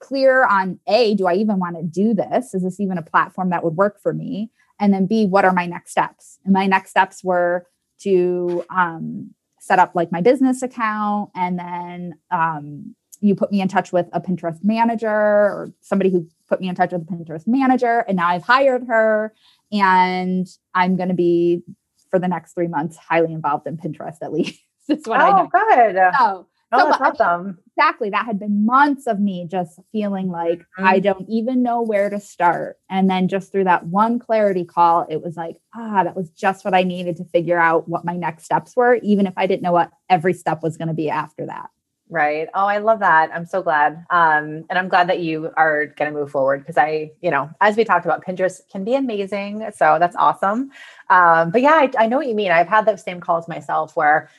Speaker 2: clear on A, do I even want to do this? Is this even a platform that would work for me? And then b what are my next steps? And my next steps were to um, set up like my business account and then um, you put me in touch with a pinterest manager or somebody who put me in touch with a pinterest manager and now i've hired her and i'm going to be for the next three months highly involved in pinterest at least.
Speaker 1: That's what oh, i know. good.
Speaker 2: So Oh, so, that's awesome. Exactly. That had been months of me just feeling like mm-hmm. I don't even know where to start. And then just through that one clarity call, it was like, ah, that was just what I needed to figure out what my next steps were, even if I didn't know what every step was going to be after that.
Speaker 1: Right. Oh, I love that. I'm so glad. Um, and I'm glad that you are going to move forward because I, you know, as we talked about, Pinterest can be amazing. So that's awesome. Um, but yeah, I, I know what you mean. I've had those same calls myself where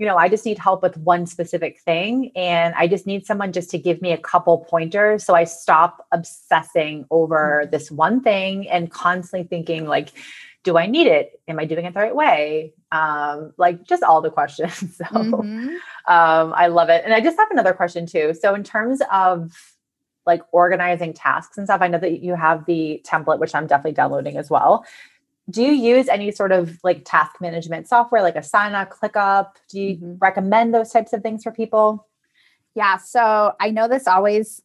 Speaker 1: you know, I just need help with one specific thing. And I just need someone just to give me a couple pointers. So I stop obsessing over mm-hmm. this one thing and constantly thinking, like, do I need it? Am I doing it the right way? Um, like just all the questions. so mm-hmm. um, I love it. And I just have another question too. So in terms of like organizing tasks and stuff, I know that you have the template, which I'm definitely downloading as well do you use any sort of like task management software like Asana, ClickUp? Do you mm-hmm. recommend those types of things for people?
Speaker 2: Yeah. So I know this always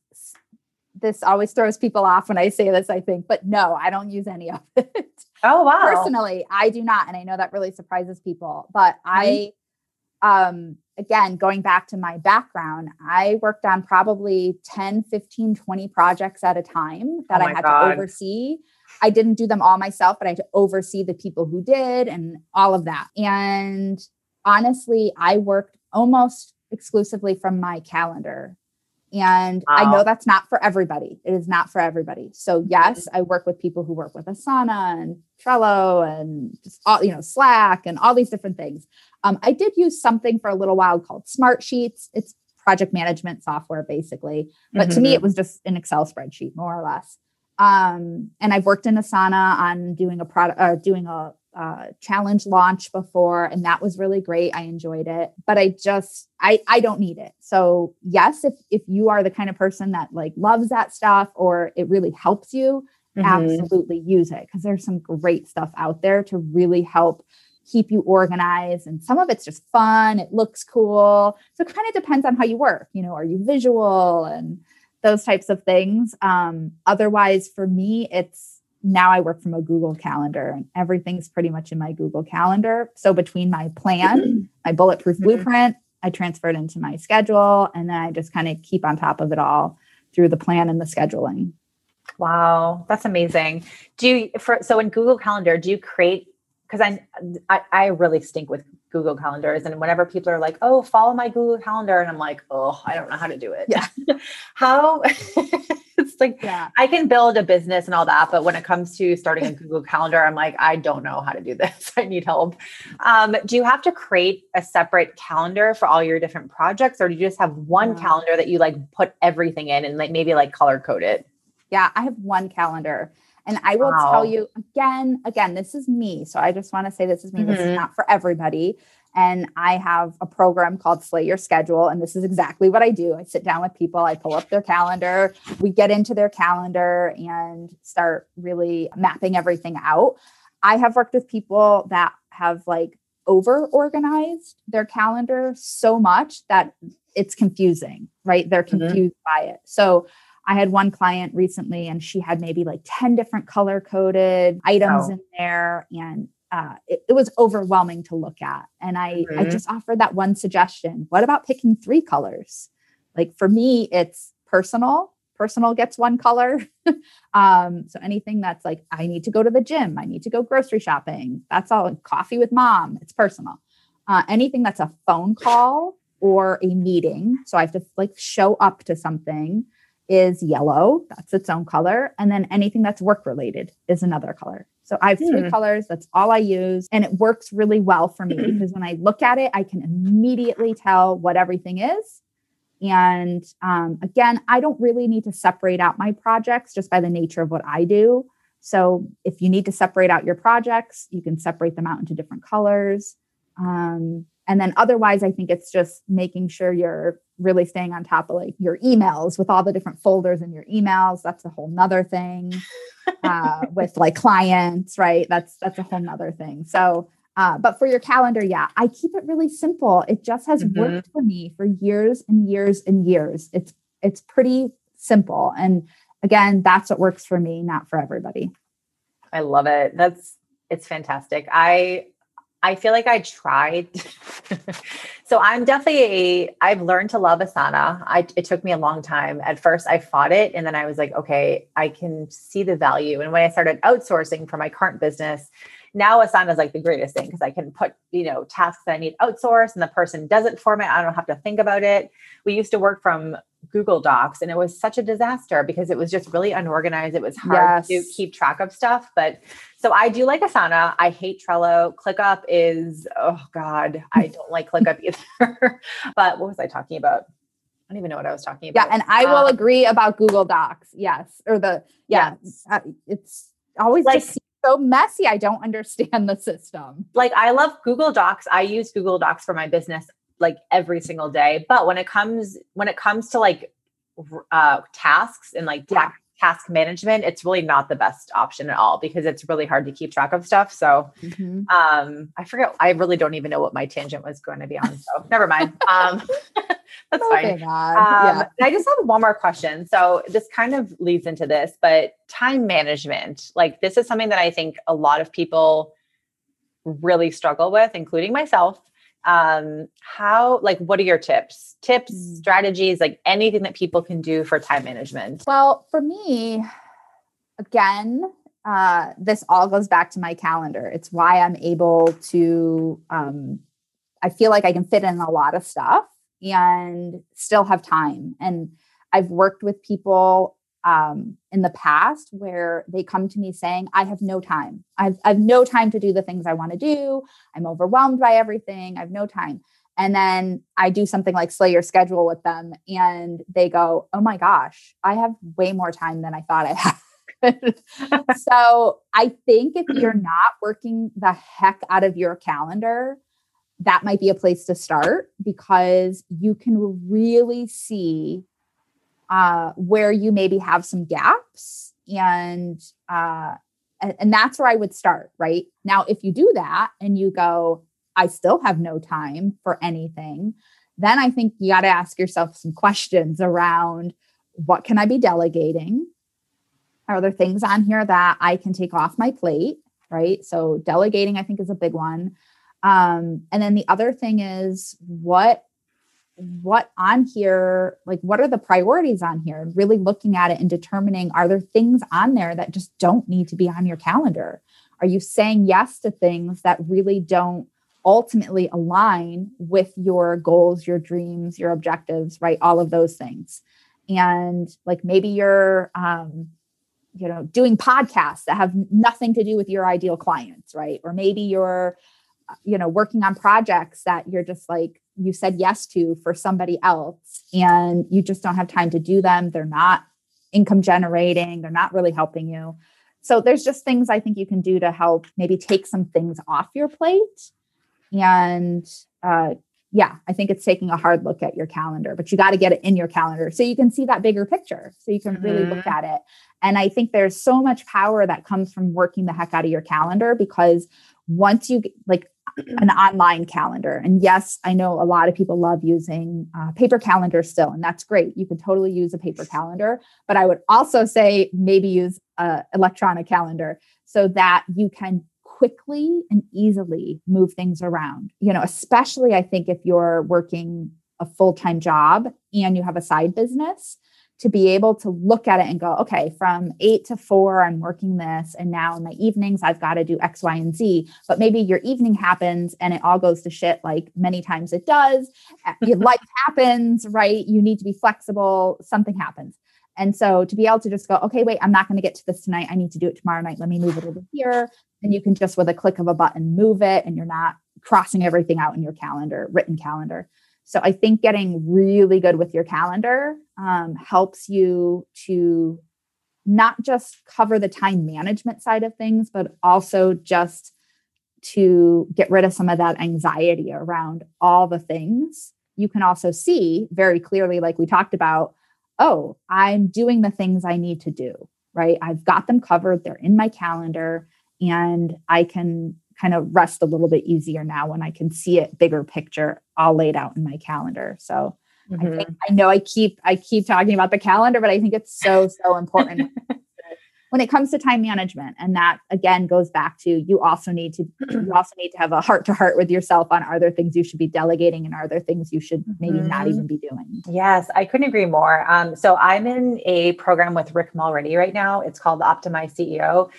Speaker 2: this always throws people off when I say this, I think, but no, I don't use any of it.
Speaker 1: Oh wow.
Speaker 2: Personally, I do not. And I know that really surprises people. But mm-hmm. I um again, going back to my background, I worked on probably 10, 15, 20 projects at a time that oh I had God. to oversee. I didn't do them all myself, but I had to oversee the people who did and all of that. And honestly, I worked almost exclusively from my calendar. And wow. I know that's not for everybody. It is not for everybody. So mm-hmm. yes, I work with people who work with Asana and Trello and all, you know, Slack and all these different things. Um, I did use something for a little while called Smart Sheets. It's project management software, basically. But mm-hmm. to me, mm-hmm. it was just an Excel spreadsheet, more or less. Um, and I've worked in Asana on doing a product, uh, doing a uh, challenge launch before, and that was really great. I enjoyed it, but I just I I don't need it. So yes, if if you are the kind of person that like loves that stuff or it really helps you, mm-hmm. absolutely use it because there's some great stuff out there to really help keep you organized and some of it's just fun it looks cool so it kind of depends on how you work you know are you visual and those types of things. Um, otherwise for me it's now i work from a google calendar and everything's pretty much in my google calendar. So between my plan my bulletproof mm-hmm. blueprint i transfer it into my schedule and then i just kind of keep on top of it all through the plan and the scheduling.
Speaker 1: Wow that's amazing. Do you for so in google calendar do you create because I, I, I really stink with Google calendars, and whenever people are like, "Oh, follow my Google calendar," and I'm like, "Oh, I don't know how to do it."
Speaker 2: Yeah,
Speaker 1: how? it's like yeah. I can build a business and all that, but when it comes to starting a Google calendar, I'm like, I don't know how to do this. I need help. Um, do you have to create a separate calendar for all your different projects, or do you just have one calendar that you like put everything in and like maybe like color code it?
Speaker 2: Yeah, I have one calendar. And I will wow. tell you again, again, this is me. So I just want to say this is me. Mm-hmm. This is mm-hmm. not for everybody. And I have a program called Slay Your Schedule. And this is exactly what I do. I sit down with people, I pull up their calendar, we get into their calendar and start really mapping everything out. I have worked with people that have like over organized their calendar so much that it's confusing, right? They're mm-hmm. confused mm-hmm. by it. So I had one client recently and she had maybe like 10 different color coded items in there. And uh, it, it, was overwhelming to look at. And I, mm-hmm. I just offered that one suggestion. What about picking three colors? Like for me, it's personal. Personal gets one color. um, so anything that's like, I need to go to the gym, I need to go grocery shopping. That's all coffee with mom. It's personal. Uh, anything that's a phone call or a meeting. So I have to like show up to something is yellow. That's its own color. And then anything that's work related is another color. So I have three hmm. colors. That's all I use. And it works really well for me because when I look at it, I can immediately tell what everything is. And um, again, I don't really need to separate out my projects just by the nature of what I do. So if you need to separate out your projects, you can separate them out into different colors. Um, and then otherwise, I think it's just making sure you're really staying on top of like your emails with all the different folders in your emails. That's a whole nother thing. Uh, with like clients, right? That's that's a whole nother thing. So uh, but for your calendar, yeah, I keep it really simple. It just has mm-hmm. worked for me for years and years and years. It's it's pretty simple. And again, that's what works for me, not for everybody.
Speaker 1: I love it. That's it's fantastic. I I feel like I tried. so I'm definitely a, I've learned to love Asana. I, it took me a long time. At first, I fought it. And then I was like, okay, I can see the value. And when I started outsourcing for my current business, now Asana is like the greatest thing because I can put, you know, tasks that I need outsourced and the person does it for me. I don't have to think about it. We used to work from Google Docs and it was such a disaster because it was just really unorganized. It was hard yes. to keep track of stuff. But so I do like Asana. I hate Trello. ClickUp is, oh God, I don't like ClickUp either. but what was I talking about? I don't even know what I was talking about.
Speaker 2: Yeah, and I will um, agree about Google Docs. Yes, or the yeah, yes. Uh, it's always like just so messy. I don't understand the system.
Speaker 1: Like I love Google Docs. I use Google Docs for my business like every single day. But when it comes when it comes to like uh tasks and like task task management, it's really not the best option at all because it's really hard to keep track of stuff. So mm-hmm. um, I forget, I really don't even know what my tangent was going to be on. So never mind. Um, that's fine. Um, yeah. I just have one more question. So this kind of leads into this, but time management, like this is something that I think a lot of people really struggle with, including myself um how like what are your tips? Tips mm. strategies like anything that people can do for time management?
Speaker 2: Well for me again uh this all goes back to my calendar. It's why i'm able to um i feel like i can fit in a lot of stuff and still have time. And i've worked with people um, in the past where they come to me saying, I have no time. I've, I have no time to do the things I want to do. I'm overwhelmed by everything. I have no time. And then I do something like slay your schedule with them, and they go, Oh my gosh, I have way more time than I thought I had. so I think if you're not working the heck out of your calendar, that might be a place to start because you can really see uh, where you maybe have some gaps and uh, and, that's where I would start, right? Now, if you do that and you go, I still have no time for anything, then I think you got to ask yourself some questions around what can I be delegating? Are there things on here that I can take off my plate? Right. So, delegating, I think, is a big one. Um, and then the other thing is what what on here like what are the priorities on here? Really looking at it and determining are there things on there that just don't need to be on your calendar? Are you saying yes to things that really don't ultimately align with your goals your dreams your objectives right? All of those things. And like maybe you're um you know doing podcasts that have nothing to do with your ideal clients right? Or maybe you're you know working on projects that you're just like you said yes to for somebody else and you just don't have time to do them. They're not income generating. They're not really helping you. So there's just things i think you can do to help maybe take some things off your plate. And uh, yeah i think it's taking a hard look at your calendar but you got to get it in your calendar so you can see that bigger picture so you can really mm-hmm. look at it. And i think there's so much power that comes from working the heck out of your calendar because once you like an online calendar. And yes, I know a lot of people love using uh, paper calendars still, and that's great. You can totally use a paper calendar, but I would also say maybe use a electronic calendar so that you can quickly and easily move things around. You know, especially I think if you're working a full-time job and you have a side business, to be able to look at it and go, okay, from eight to four, I'm working this. And now in my evenings, I've got to do X, Y, and Z. But maybe your evening happens and it all goes to shit like many times it does. Life happens, right? You need to be flexible, something happens. And so to be able to just go, okay, wait, I'm not going to get to this tonight. I need to do it tomorrow night. Let me move it over here. And you can just with a click of a button move it and you're not crossing everything out in your calendar, written calendar. So I think getting really good with your calendar um, helps you to not just cover the time management side of things, but also just to get rid of some of that anxiety around all the things. You can also see very clearly, like we talked about, oh, I'm doing the things I need to do, right? I've got them covered, they're in my calendar, and I can kind of rest a little bit easier now when I can see it bigger picture all laid out in my calendar. So mm-hmm. I think I know I keep I keep talking about the calendar, but I think it's so so important when it comes to time management. And that again goes back to you also need to you also need to have a heart to heart with yourself on are there things you should be delegating and are there things you should maybe mm-hmm. not even be doing.
Speaker 1: Yes, I couldn't agree more. Um, so I'm in a program with Rick Mulready right now. It's called the Optimize CEO.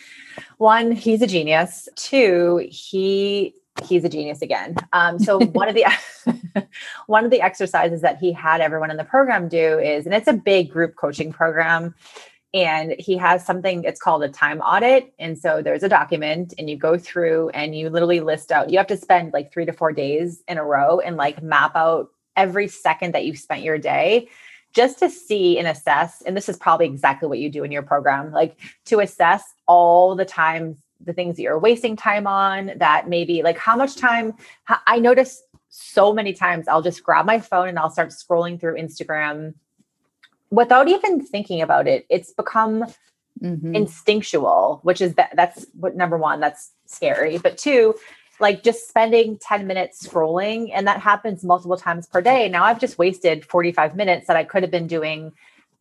Speaker 1: One, he's a genius. Two, he he's a genius again. Um, so one of the one of the exercises that he had everyone in the program do is, and it's a big group coaching program, and he has something. It's called a time audit, and so there's a document, and you go through and you literally list out. You have to spend like three to four days in a row and like map out every second that you've spent your day just to see and assess and this is probably exactly what you do in your program like to assess all the times the things that you're wasting time on that maybe like how much time i notice so many times i'll just grab my phone and i'll start scrolling through instagram without even thinking about it, it's become mm-hmm. instinctual, which is that that's what number one, that's scary. But two, like just spending 10 minutes scrolling, and that happens multiple times per day. Now I've just wasted 45 minutes that I could have been doing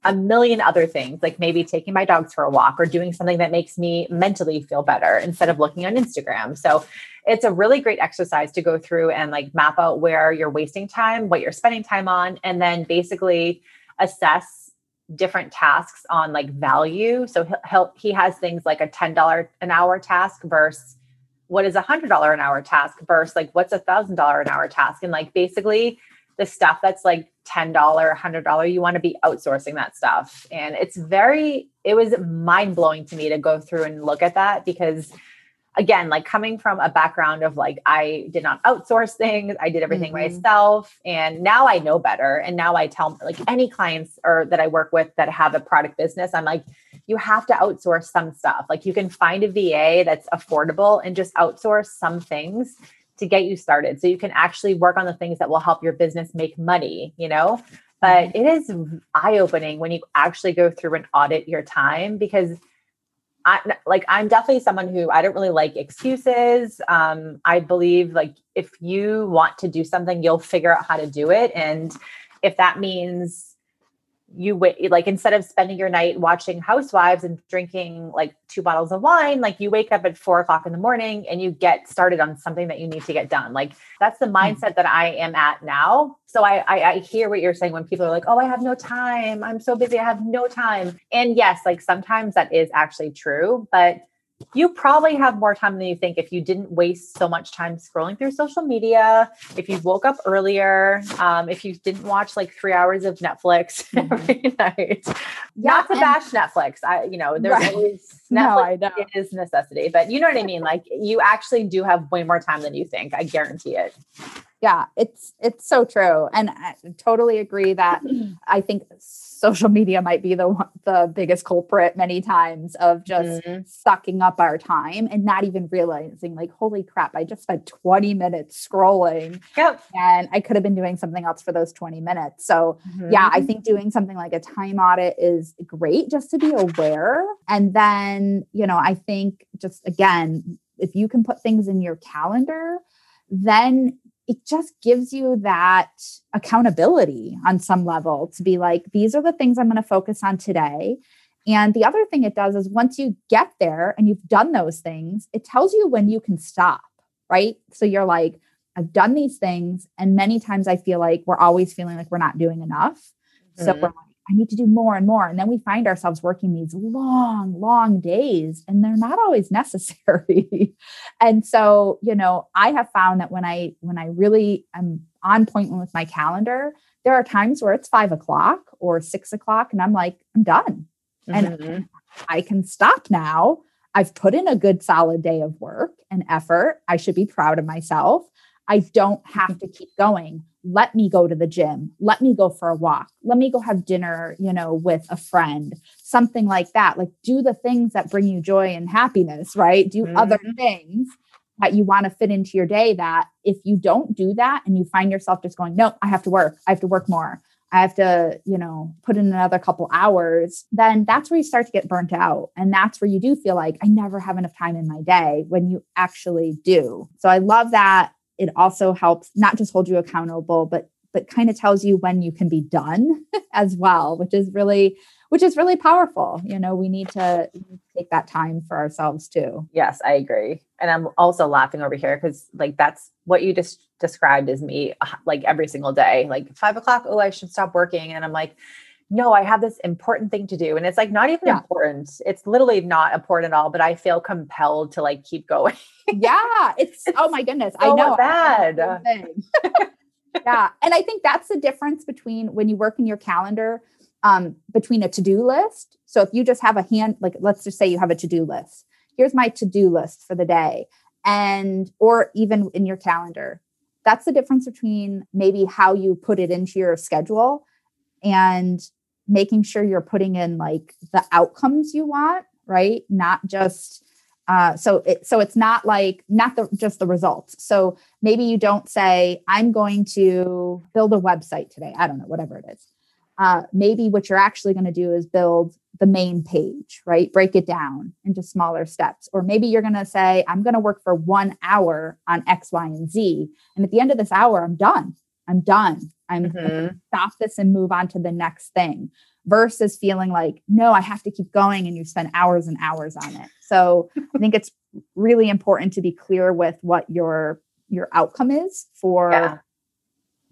Speaker 1: a million other things, like maybe taking my dogs for a walk or doing something that makes me mentally feel better instead of looking on Instagram. So it's a really great exercise to go through and like map out where you're wasting time, what you're spending time on, and then basically assess different tasks on like value. So he'll, he'll he has things like a $10 an hour task versus what is a hundred dollar an hour task versus like what's a thousand dollar an hour task. And like basically the stuff that's like $10, $100, you want to be outsourcing that stuff. And it's very, it was mind blowing to me to go through and look at that because again, like coming from a background of like, I did not outsource things, I did everything mm-hmm. myself. And now I know better. And now I tell like any clients or that I work with that have a product business, I'm like, you have to outsource some stuff. Like you can find a VA that's affordable and just outsource some things to get you started so you can actually work on the things that will help your business make money, you know? But mm-hmm. it is eye opening when you actually go through and audit your time because I like I'm definitely someone who I don't really like excuses. Um, I believe like if you want to do something, you'll figure out how to do it. And if that means you wait like instead of spending your night watching housewives and drinking like two bottles of wine like you wake up at four o'clock in the morning and you get started on something that you need to get done. Like that's the hmm. mindset that i am at now. So I, I i hear what you're saying when people are like oh i have no time. I'm so busy. I have no time. And yes like sometimes that is actually true but you probably have more time than you think if you didn't waste so much time scrolling through social media, if you woke up earlier, um, if you didn't watch like three hours of Netflix mm-hmm. every night. Yeah, Not to and- bash Netflix. I, you know, there's right. always Netflix no, is necessity, but you know what I mean? Like you actually do have way more time than you think. I guarantee it
Speaker 2: yeah it's it's so true and i totally agree that i think social media might be the the biggest culprit many times of just mm-hmm. sucking up our time and not even realizing like holy crap i just spent 20 minutes scrolling
Speaker 1: yep.
Speaker 2: and i could have been doing something else for those 20 minutes so mm-hmm. yeah i think doing something like a time audit is great just to be aware and then you know i think just again if you can put things in your calendar then it just gives you that accountability on some level to be like, these are the things I'm going to focus on today. And the other thing it does is once you get there and you've done those things, it tells you when you can stop, right? So you're like, I've done these things. And many times I feel like we're always feeling like we're not doing enough. Mm-hmm. So we're like, I need to do more and more. And then we find ourselves working these long, long days, and they're not always necessary. and so, you know, I have found that when I when I really am on point with my calendar, there are times where it's five o'clock or six o'clock, and I'm like, I'm done. Mm-hmm. And I can stop now. I've put in a good solid day of work and effort. I should be proud of myself. I don't have to keep going let me go to the gym. Let me go for a walk. Let me go have dinner you know with a friend. Something like that. Like do the things that bring you joy and happiness right? Do mm-hmm. other things that you want to fit into your day that if you don't do that and you find yourself just going no i have to work. I have to work more. I have to you know put in another couple hours then that's where you start to get burnt out. And that's where you do feel like i never have enough time in my day when you actually do. So i love that it also helps not just hold you accountable but but kind of tells you when you can be done as well which is really which is really powerful. You know we need to take that time for ourselves too.
Speaker 1: Yes i agree. And i'm also laughing over here because like that's what you just described as me uh, like every single day like five o'clock oh i should stop working. And i'm like no, I have this important thing to do. And it's like not even yeah. important. It's literally not important at all, but I feel compelled to like keep going.
Speaker 2: yeah. It's, it's, oh my goodness.
Speaker 1: So
Speaker 2: I know.
Speaker 1: Bad.
Speaker 2: yeah. And I think that's the difference between when you work in your calendar um, between a to-do list. So if you just have a hand, like let's just say you have a to-do list. Here's my to-do list for the day. And or even in your calendar. That's the difference between maybe how you put it into your schedule and making sure you're putting in like the outcomes you want right not just uh, so it, so it's not like not the just the results so maybe you don't say i'm going to build a website today i don't know whatever it is uh, maybe what you're actually going to do is build the main page, right? Break it down into smaller steps. Or maybe you're going to say, I'm going to work for one hour on X, Y, and Z. And at the end of this hour, I'm done. I'm done. I'm mm-hmm. stop this and move on to the next thing versus feeling like, no, I have to keep going and you spend hours and hours on it. So I think it's really important to be clear with what your your outcome is for yeah.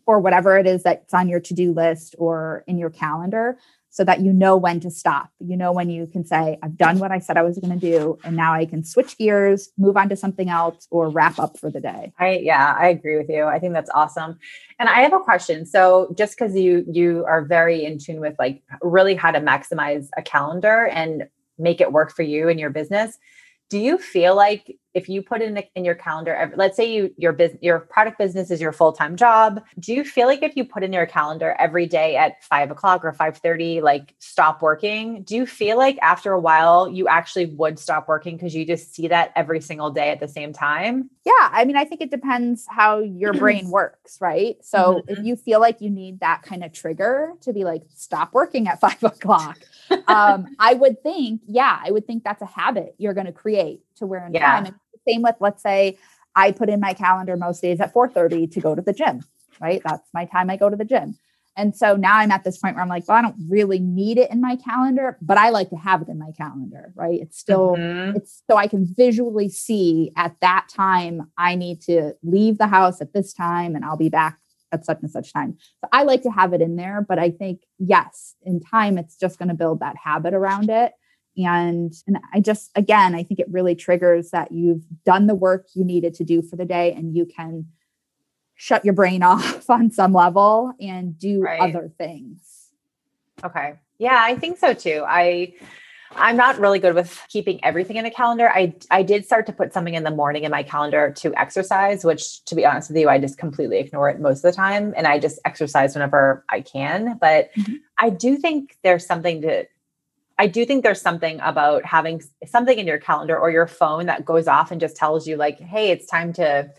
Speaker 2: for whatever it is that's on your to-do list or in your calendar so that you know when to stop. You know when you can say, I've done what I said I was going to do, and now I can switch gears, move on to something else, or wrap up for the day.
Speaker 1: I yeah, I agree with you. I think that's awesome. And I have a question. So just because you you are very in tune with like really how to maximize a calendar and make it work for you and your business, do you feel like if you put in in your calendar let's say you your business your product business is your full-time job do you feel like if you put in your calendar every day at 5 o'clock or 5.30 like stop working? Do you feel like after a while you actually would stop working because you just see that every single day at the same time?
Speaker 2: Yeah i mean i think it depends how your brain works right? So mm-hmm. if you feel like you need that kind of trigger to be like stop working at 5 o'clock um, I would think, yeah, I would think that's a habit you're going to create to where in yeah. time. And same with, let's say, I put in my calendar most days at 4:30 to go to the gym. Right, that's my time I go to the gym. And so now I'm at this point where I'm like, well, I don't really need it in my calendar, but I like to have it in my calendar, right? It's still, mm-hmm. it's so I can visually see at that time I need to leave the house at this time and I'll be back at such and such time. So I like to have it in there, but I think yes, in time it's just going to build that habit around it. And and I just again, I think it really triggers that you've done the work you needed to do for the day and you can shut your brain off on some level and do right. other things.
Speaker 1: Okay. Yeah, I think so too. I I'm not really good with keeping everything in a calendar. I I did start to put something in the morning in my calendar to exercise, which to be honest with you, I just completely ignore it most of the time and I just exercise whenever I can, but mm-hmm. I do think there's something to I do think there's something about having something in your calendar or your phone that goes off and just tells you like, "Hey, it's time to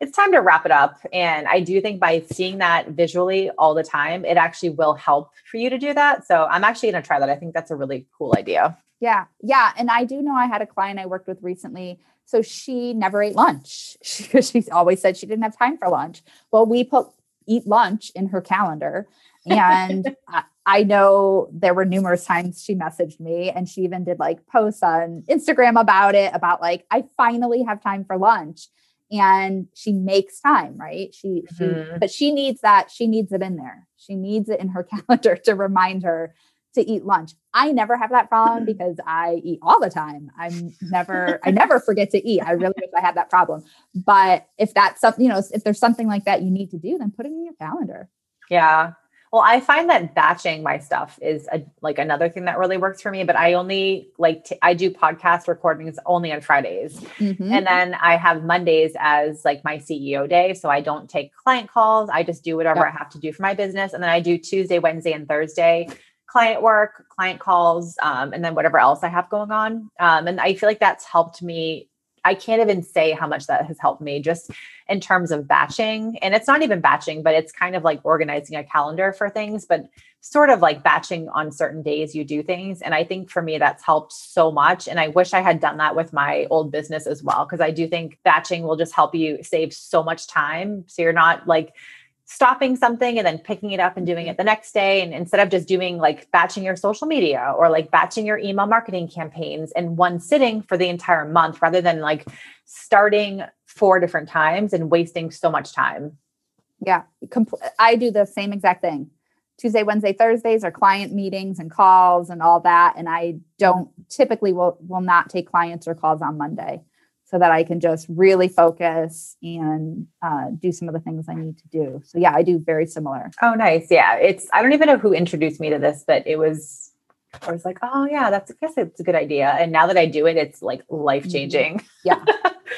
Speaker 1: it's time to wrap it up." And I do think by seeing that visually all the time, it actually will help for you to do that. So, I'm actually going to try that. I think that's a really cool idea.
Speaker 2: Yeah. Yeah, and I do know I had a client I worked with recently so she never ate lunch because she, she always said she didn't have time for lunch. Well, we put eat lunch in her calendar and I know there were numerous times she messaged me and she even did like posts on Instagram about it, about like, I finally have time for lunch. And she makes time, right? She, mm-hmm. she, but she needs that, she needs it in there. She needs it in her calendar to remind her to eat lunch. I never have that problem because I eat all the time. I'm never, I never forget to eat. I really wish I had that problem. But if that's something, you know, if there's something like that you need to do, then put it in your calendar.
Speaker 1: Yeah. Well, I find that batching my stuff is a, like another thing that really works for me. But I only like t- I do podcast recordings only on Fridays, mm-hmm. and then I have Mondays as like my CEO day. So I don't take client calls. I just do whatever yep. I have to do for my business, and then I do Tuesday, Wednesday, and Thursday client work, client calls, um, and then whatever else I have going on. Um, and I feel like that's helped me I can't even say how much that has helped me just in terms of batching. And it's not even batching, but it's kind of like organizing a calendar for things, but sort of like batching on certain days you do things. And I think for me, that's helped so much. And I wish I had done that with my old business as well, because I do think batching will just help you save so much time. So you're not like, stopping something and then picking it up and doing it mm-hmm. the next day. And instead of just doing like batching your social media or like batching your email marketing campaigns in one sitting for the entire month, rather than like starting four different times and wasting so much time.
Speaker 2: Yeah. I do the same exact thing. Tuesday, Wednesday, Thursdays are client meetings and calls and all that. And I don't typically will will not take clients or calls on Monday so that I can just really focus and uh, do some of the things I need to do. So yeah, I do very similar.
Speaker 1: Oh, nice. Yeah, it's I don't even know who introduced me to this, but it was I was like, oh yeah, that's I guess it's a good idea. And now that I do it, it's like life changing.
Speaker 2: Mm-hmm. Yeah,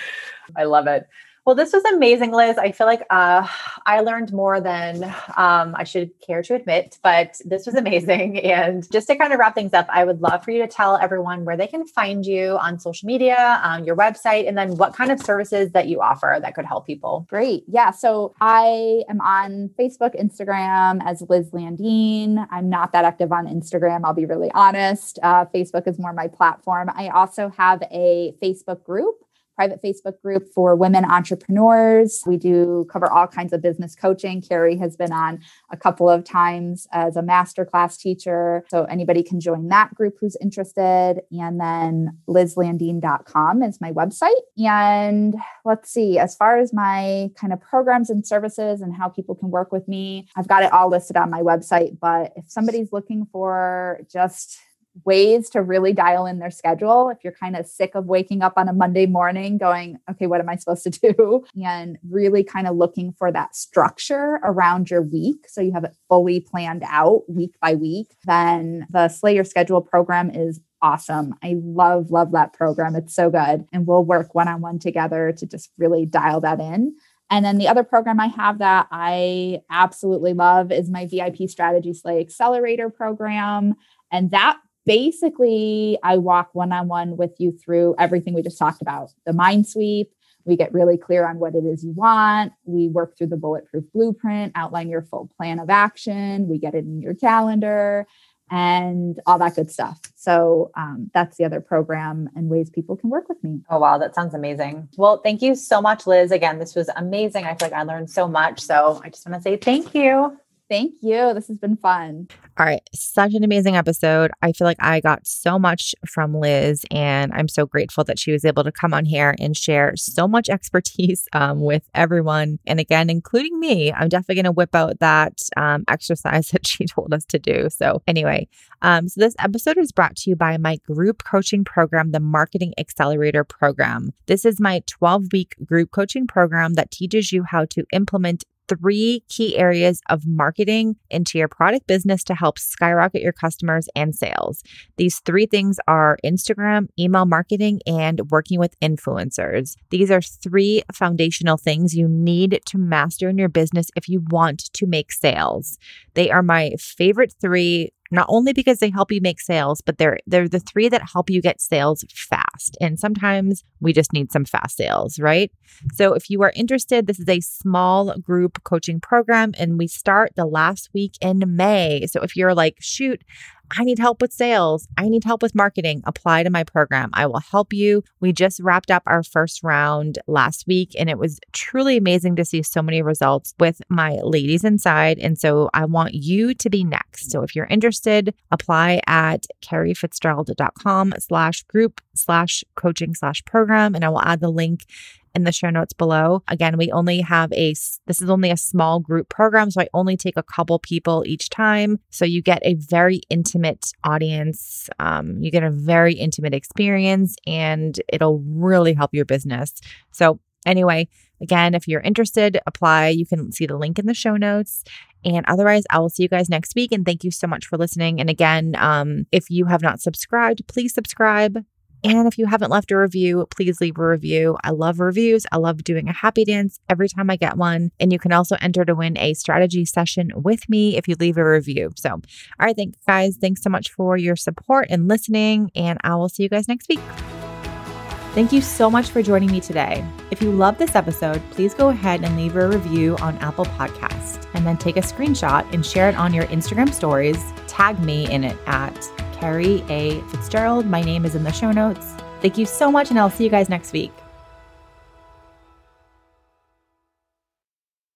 Speaker 1: I love it. Well, this was amazing, Liz. I feel like uh, I learned more than um, I should care to admit, but this was amazing. And just to kind of wrap things up, I would love for you to tell everyone where they can find you on social media, um, your website, and then what kind of services that you offer that could help people.
Speaker 2: Great. Yeah. So I am on Facebook, Instagram as Liz Landeen. I'm not that active on Instagram, I'll be really honest. Uh, Facebook is more my platform. I also have a Facebook group private Facebook group for women entrepreneurs. We do cover all kinds of business coaching. Carrie has been on a couple of times as a masterclass teacher. So anybody can join that group who's interested. And then lizlandeen.com is my website. And let's see, as far as my kind of programs and services and how people can work with me, I've got it all listed on my website. But if somebody's looking for just ways to really dial in their schedule if you're kind of sick of waking up on a Monday morning going, okay, what am I supposed to do? And really kind of looking for that structure around your week. So you have it fully planned out week by week. Then the Slay Your Schedule program is awesome. I love, love that program. It's so good. And we'll work one on one together to just really dial that in. And then the other program I have that I absolutely love is my VIP Strategy Slay Accelerator program. And that basically, I walk one on one with you through everything we just talked about the mind sweep. We get really clear on what it is you want. We work through the bulletproof blueprint, outline your full plan of action. We get it in your calendar and all that good stuff. So um, that's the other program and ways people can work with me.
Speaker 1: Oh, wow. That sounds amazing. Well, thank you so much, Liz. Again, this was amazing. I feel like I learned so much. So I just want to say thank you.
Speaker 2: Thank you. This has been fun.
Speaker 1: All right. Such an amazing episode. I feel like I got so much from Liz, and I'm so grateful that she was able to come on here and share so much expertise um, with everyone. And again, including me, I'm definitely going to whip out that um, exercise that she told us to do. So, anyway, um, so this episode is brought to you by my group coaching program, the Marketing Accelerator Program. This is my 12 week group coaching program that teaches you how to implement three key areas of marketing into your product business to help skyrocket your customers and sales. These three things are Instagram, email marketing, and working with influencers. These are three foundational things you need to master in your business if you want to make sales. They are my favorite three not only because they help you make sales, but they're they're the three that help you get sales fast. And sometimes we just need some fast sales, right? So if you are interested, this is a small group coaching program and we start the last week in May. So if you're like, shoot, I need help with sales. I need help with marketing. Apply to my program. I will help you. We just wrapped up our first round last week, and it was truly amazing to see so many results with my ladies inside. And so I want you to be next. So if you're interested, apply at carriefitzgerald.com slash group slash coaching slash program, and I will add the link in the show notes below. Again, we only have a, this is only a small group program. So I only take a couple people each time. So you get a very intimate audience. Um, you get a very intimate experience and it'll really help your business. So, anyway, Again, if you're interested, apply. You can see the link in the show notes. And otherwise, I will see you guys next week. And thank you so much for listening. And again, um, if you have not subscribed, please subscribe. And if you haven't left a review, please leave a review. I love reviews. I love doing a happy dance every time I get one. And you can also enter to win a strategy session with me if you leave a review. So, all right, thanks, guys. Thanks so much for your support and listening. And I will see you guys next week. Thank you so much for joining me today. If you love this episode, please go ahead and leave a review on Apple Podcasts and then take a screenshot and share it on your Instagram stories. Tag me in it at Carrie A. Fitzgerald. My name is in the show notes. Thank you so much, and I'll see you guys next week.